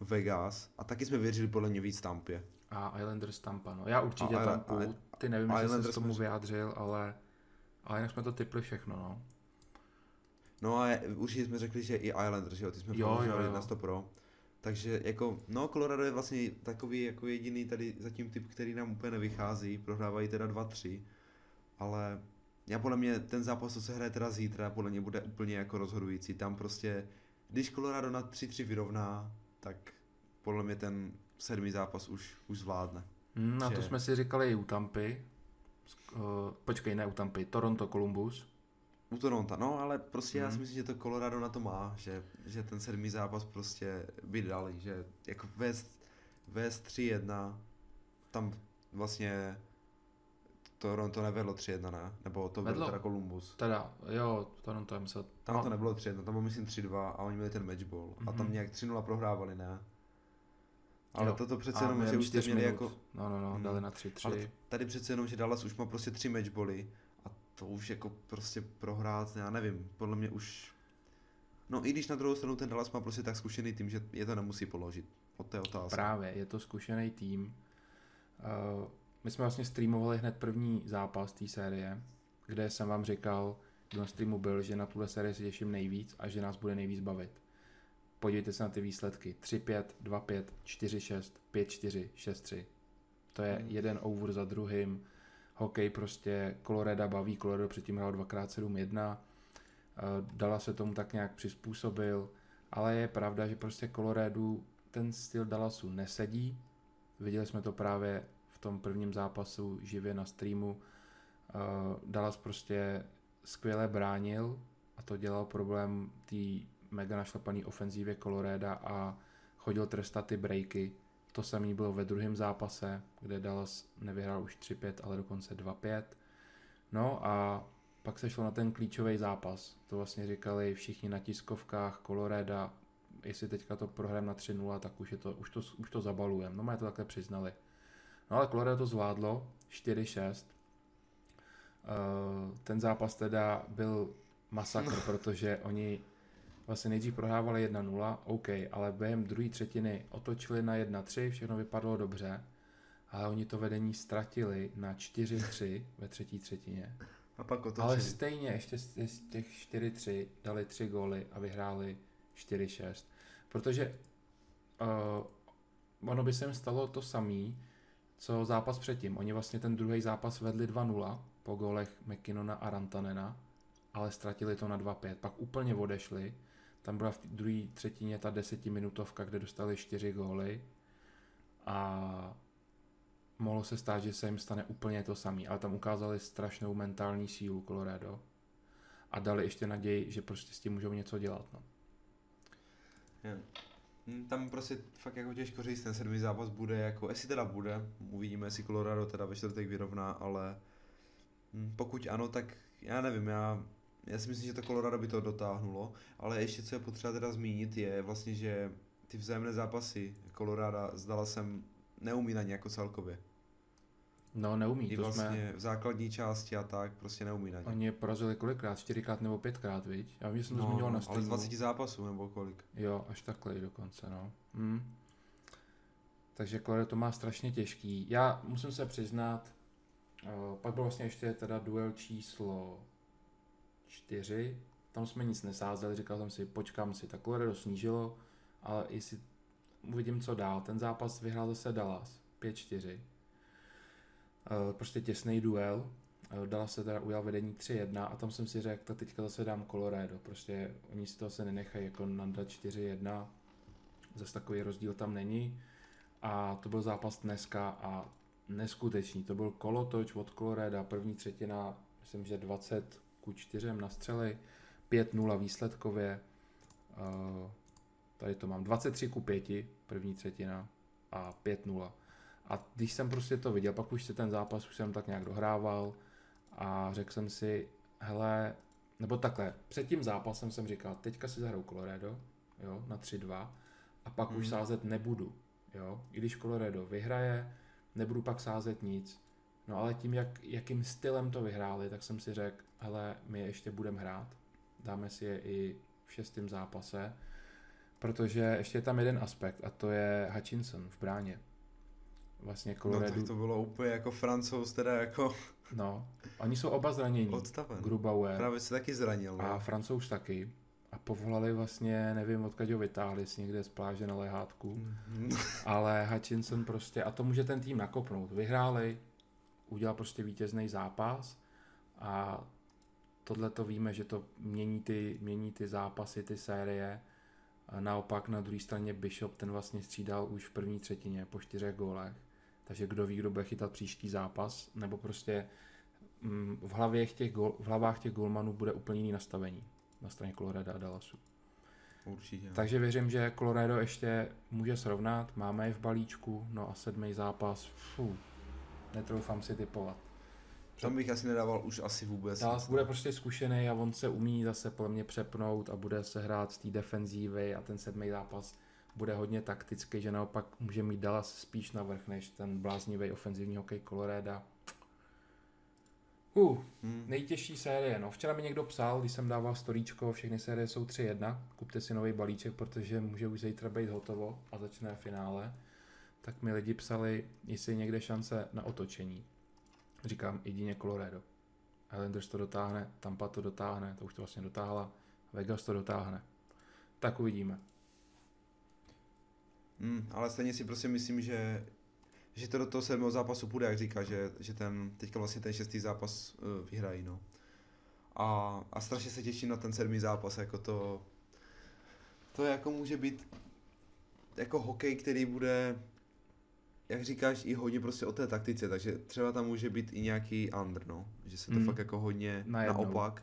Speaker 2: Vegas a taky jsme věřili podle mě víc Tampě.
Speaker 1: A Islanders Tampa, no. Já určitě a, Tampu, ty nevím, jestli jsi se tomu vyjádřil, ale, ale jinak jsme to typli všechno, no.
Speaker 2: No a určitě jsme řekli, že i Islanders, jo, ty jsme jo, jo, jo. na 100 pro. Takže jako, no Colorado je vlastně takový jako jediný tady zatím typ, který nám úplně nevychází, prohrávají teda 2-3, ale já podle mě ten zápas, co se hraje teda zítra, podle mě bude úplně jako rozhodující. Tam prostě, když Colorado na 3-3 vyrovná, tak podle mě ten sedmý zápas už, už zvládne.
Speaker 1: Hmm, že... to jsme si říkali i u Tampy. Uh, počkej, ne u Tampy, Toronto, Columbus.
Speaker 2: U Toronto, no ale prostě hmm. já si myslím, že to Colorado na to má, že, že ten sedmý zápas prostě by dali, že jako vést, vést 3-1, tam vlastně Toronto nevedlo 3-1, ne? Nebo to vedlo teda Columbus.
Speaker 1: Teda, jo, Toronto je myslet.
Speaker 2: Tam to nebylo 3-1, tam bylo myslím 3-2 a oni měli ten matchball. Mm-hmm. A tam mhm. nějak 3-0 prohrávali, ne? Ale jo. toto přece jenom, že už jste měli minut. jako...
Speaker 1: No, no, no, dali na 3-3. Ale
Speaker 2: tady přece jenom, že Dallas už má prostě tři matchbally a to už jako prostě prohrát, já nevím, podle mě už... No i když na druhou stranu ten Dallas má prostě tak zkušený tým, že je to nemusí položit. Od té otázky.
Speaker 1: Právě, je to zkušený tým. Uh, my jsme vlastně streamovali hned první zápas té série, kde jsem vám říkal, na streamu byl, že na tuhle sérii se těším nejvíc a že nás bude nejvíc bavit. Podívejte se na ty výsledky. 3-5, 2-5, 4-6, 5-4, 6-3. To je hmm. jeden over za druhým. Hokej prostě Colorado baví, Colorado předtím hrál 2x7-1. Eh, Dala se tomu tak nějak přizpůsobil, ale je pravda, že prostě Colorado ten styl Dallasu nesedí. Viděli jsme to právě v tom prvním zápasu živě na streamu. Eh, Dallas prostě skvěle bránil a to dělal problém té mega našlapaný ofenzívě Colorado a chodil trestat ty breaky. To samé bylo ve druhém zápase, kde Dallas nevyhrál už 3-5, ale dokonce 2-5. No a pak se šlo na ten klíčový zápas. To vlastně říkali všichni na tiskovkách Colorado, jestli teďka to prohrajeme na 3-0, tak už, je to, už, to, už to zabalujeme. No, mě to takhle přiznali. No ale Colorado to zvládlo, 4-6. Uh, ten zápas teda byl masakr, protože oni vlastně nejdřív prohrávali 1-0, OK, ale během druhé třetiny otočili na 1-3, všechno vypadalo dobře, ale oni to vedení ztratili na 4-3 ve třetí třetině.
Speaker 2: A pak otočili.
Speaker 1: Ale stejně ještě z těch 4-3 dali 3 góly a vyhráli 4-6. Protože uh, ono by se jim stalo to samý, co zápas předtím. Oni vlastně ten druhý zápas vedli 2-0 po gólech McKinnona a Rantanena, ale ztratili to na 2-5. Pak úplně odešli tam byla v druhé třetině ta desetiminutovka, kde dostali čtyři góly a mohlo se stát, že se jim stane úplně to samé, ale tam ukázali strašnou mentální sílu Colorado a dali ještě naději, že prostě s tím můžou něco dělat. No.
Speaker 2: Yeah. Tam prostě fakt jako těžko říct, ten sedmý zápas bude jako, jestli teda bude, uvidíme, jestli Colorado teda ve čtvrtek vyrovná, ale hm, pokud ano, tak já nevím, já já si myslím, že to Colorado by to dotáhnulo, ale ještě co je potřeba teda zmínit je vlastně, že ty vzájemné zápasy Colorado zdala jsem neumí na ně jako celkově.
Speaker 1: No neumí,
Speaker 2: I to vlastně jsme... v základní části a tak prostě neumí na ně.
Speaker 1: Oni porazili kolikrát? Čtyřikrát nebo pětkrát, viď? Já vím, že jsem to
Speaker 2: no,
Speaker 1: zmiňoval
Speaker 2: na
Speaker 1: streamu.
Speaker 2: Ale z 20 zápasů nebo kolik?
Speaker 1: Jo, až takhle dokonce, no. Hmm. Takže Colorado to má strašně těžký. Já musím se přiznat, uh, pak byl vlastně ještě teda duel číslo 4, tam jsme nic nesázeli, říkal jsem si, počkám si, tak Colorado snížilo, ale jestli uvidím, co dál. Ten zápas vyhrál zase Dallas, 5-4. Eh, prostě těsný duel. Eh, Dallas se teda ujal vedení 3-1 a tam jsem si řekl, tak teďka zase dám Colorado. Prostě oni si to asi nenechají jako nandat 4-1. Zase takový rozdíl tam není. A to byl zápas dneska a neskutečný. To byl kolotoč od Colorado, první třetina, myslím, že 20 ku 4 na střely, 5-0 výsledkově, uh, tady to mám 23 ku 5, první třetina a 5-0. A když jsem prostě to viděl, pak už se ten zápas už jsem tak nějak dohrával a řekl jsem si, hele, nebo takhle, před tím zápasem jsem říkal, teďka si zahraju Colorado, jo, na 3-2 a pak mm. už sázet nebudu, jo, i když Colorado vyhraje, nebudu pak sázet nic, No ale tím, jak, jakým stylem to vyhráli, tak jsem si řekl, hele, my je ještě budeme hrát, dáme si je i v šestém zápase, protože ještě je tam jeden aspekt a to je Hutchinson v bráně. Vlastně
Speaker 2: Colorado... No tak to bylo úplně jako francouz, teda jako... <laughs>
Speaker 1: No, oni jsou oba zranění.
Speaker 2: Odstaven.
Speaker 1: Grubauer.
Speaker 2: Právě se taky zranil.
Speaker 1: No. A francouz taky. A povolali vlastně, nevím odkud ho vytáhli, si někde z pláže na lehátku. Mm-hmm. Ale Hutchinson prostě, a to může ten tým nakopnout. Vyhráli, udělal prostě vítězný zápas a tohle to víme, že to mění ty, mění ty zápasy, ty série. A naopak na druhé straně Bishop ten vlastně střídal už v první třetině po čtyřech gólech. Takže kdo ví, kdo bude chytat příští zápas, nebo prostě mm, v, hlavě těch gol, v hlavách těch golmanů bude úplně jiný nastavení na straně Colorado a Dallasu.
Speaker 2: Určitě.
Speaker 1: Takže věřím, že Colorado ještě může srovnat, máme je v balíčku, no a sedmý zápas, fů, netroufám si typovat.
Speaker 2: Tam bych asi nedával už asi vůbec.
Speaker 1: Dallas bude prostě zkušený a on se umí zase podle mě přepnout a bude se hrát z té defenzívy a ten sedmý zápas bude hodně taktický, že naopak může mít Dallas spíš navrh než ten bláznivý ofenzivní hokej Colorado. Uh, hmm. nejtěžší série. No, včera mi někdo psal, když jsem dával storíčko, všechny série jsou 3-1, kupte si nový balíček, protože může už zítra být hotovo a začne finále. Tak mi lidi psali, jestli je někde šance na otočení. Říkám, jedině Colorado. Islanders to dotáhne, Tampa to dotáhne, to už to vlastně dotáhla, Vegas to dotáhne. Tak uvidíme.
Speaker 2: Hmm, ale stejně si prostě myslím, že že to do toho sedmého zápasu půjde, jak říká, že, že ten, teďka vlastně ten šestý zápas uh, vyhrají, no. A, a strašně se těším na ten sedmý zápas, jako to, to jako může být jako hokej, který bude, jak říkáš, i hodně prostě o té taktice, takže třeba tam může být i nějaký under, no, že se to hmm. fakt jako hodně Najednou. naopak.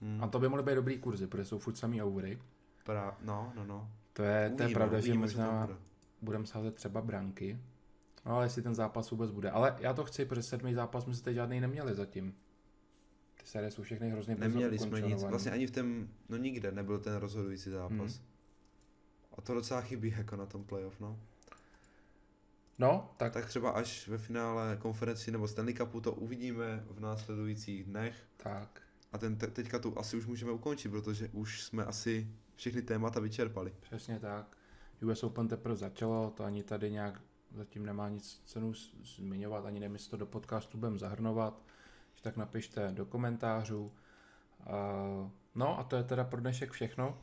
Speaker 1: Hmm. A to by mohly být dobrý kurzy, protože jsou furt samý overy.
Speaker 2: Pra, no, no, no.
Speaker 1: To je, uvidíme, to je pravda, že možná budeme sázet třeba branky, No ale jestli ten zápas vůbec bude. Ale já to chci, protože sedmý zápas jsme se teď žádný neměli zatím. Ty série jsou všechny hrozně
Speaker 2: Neměli jsme nic, vlastně ani v tom, no nikde nebyl ten rozhodující zápas. Hmm. A to docela chybí jako na tom playoff, no.
Speaker 1: No, tak...
Speaker 2: Tak třeba až ve finále konferenci nebo Stanley Cupu to uvidíme v následujících dnech.
Speaker 1: Tak.
Speaker 2: A ten te- teďka tu asi už můžeme ukončit, protože už jsme asi všechny témata vyčerpali.
Speaker 1: Přesně tak. US Open teprve začalo, to ani tady nějak zatím nemá nic cenu zmiňovat, ani nevím, jestli to do podcastu budeme zahrnovat, že tak napište do komentářů. No a to je teda pro dnešek všechno.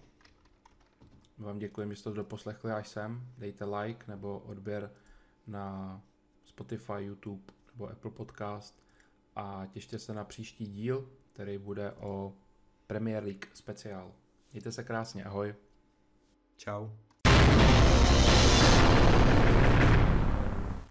Speaker 1: Vám děkuji, že jste to doposlechli až sem. Dejte like nebo odběr na Spotify, YouTube nebo Apple Podcast a těšte se na příští díl, který bude o Premier League speciál. Mějte se krásně, ahoj.
Speaker 2: Ciao.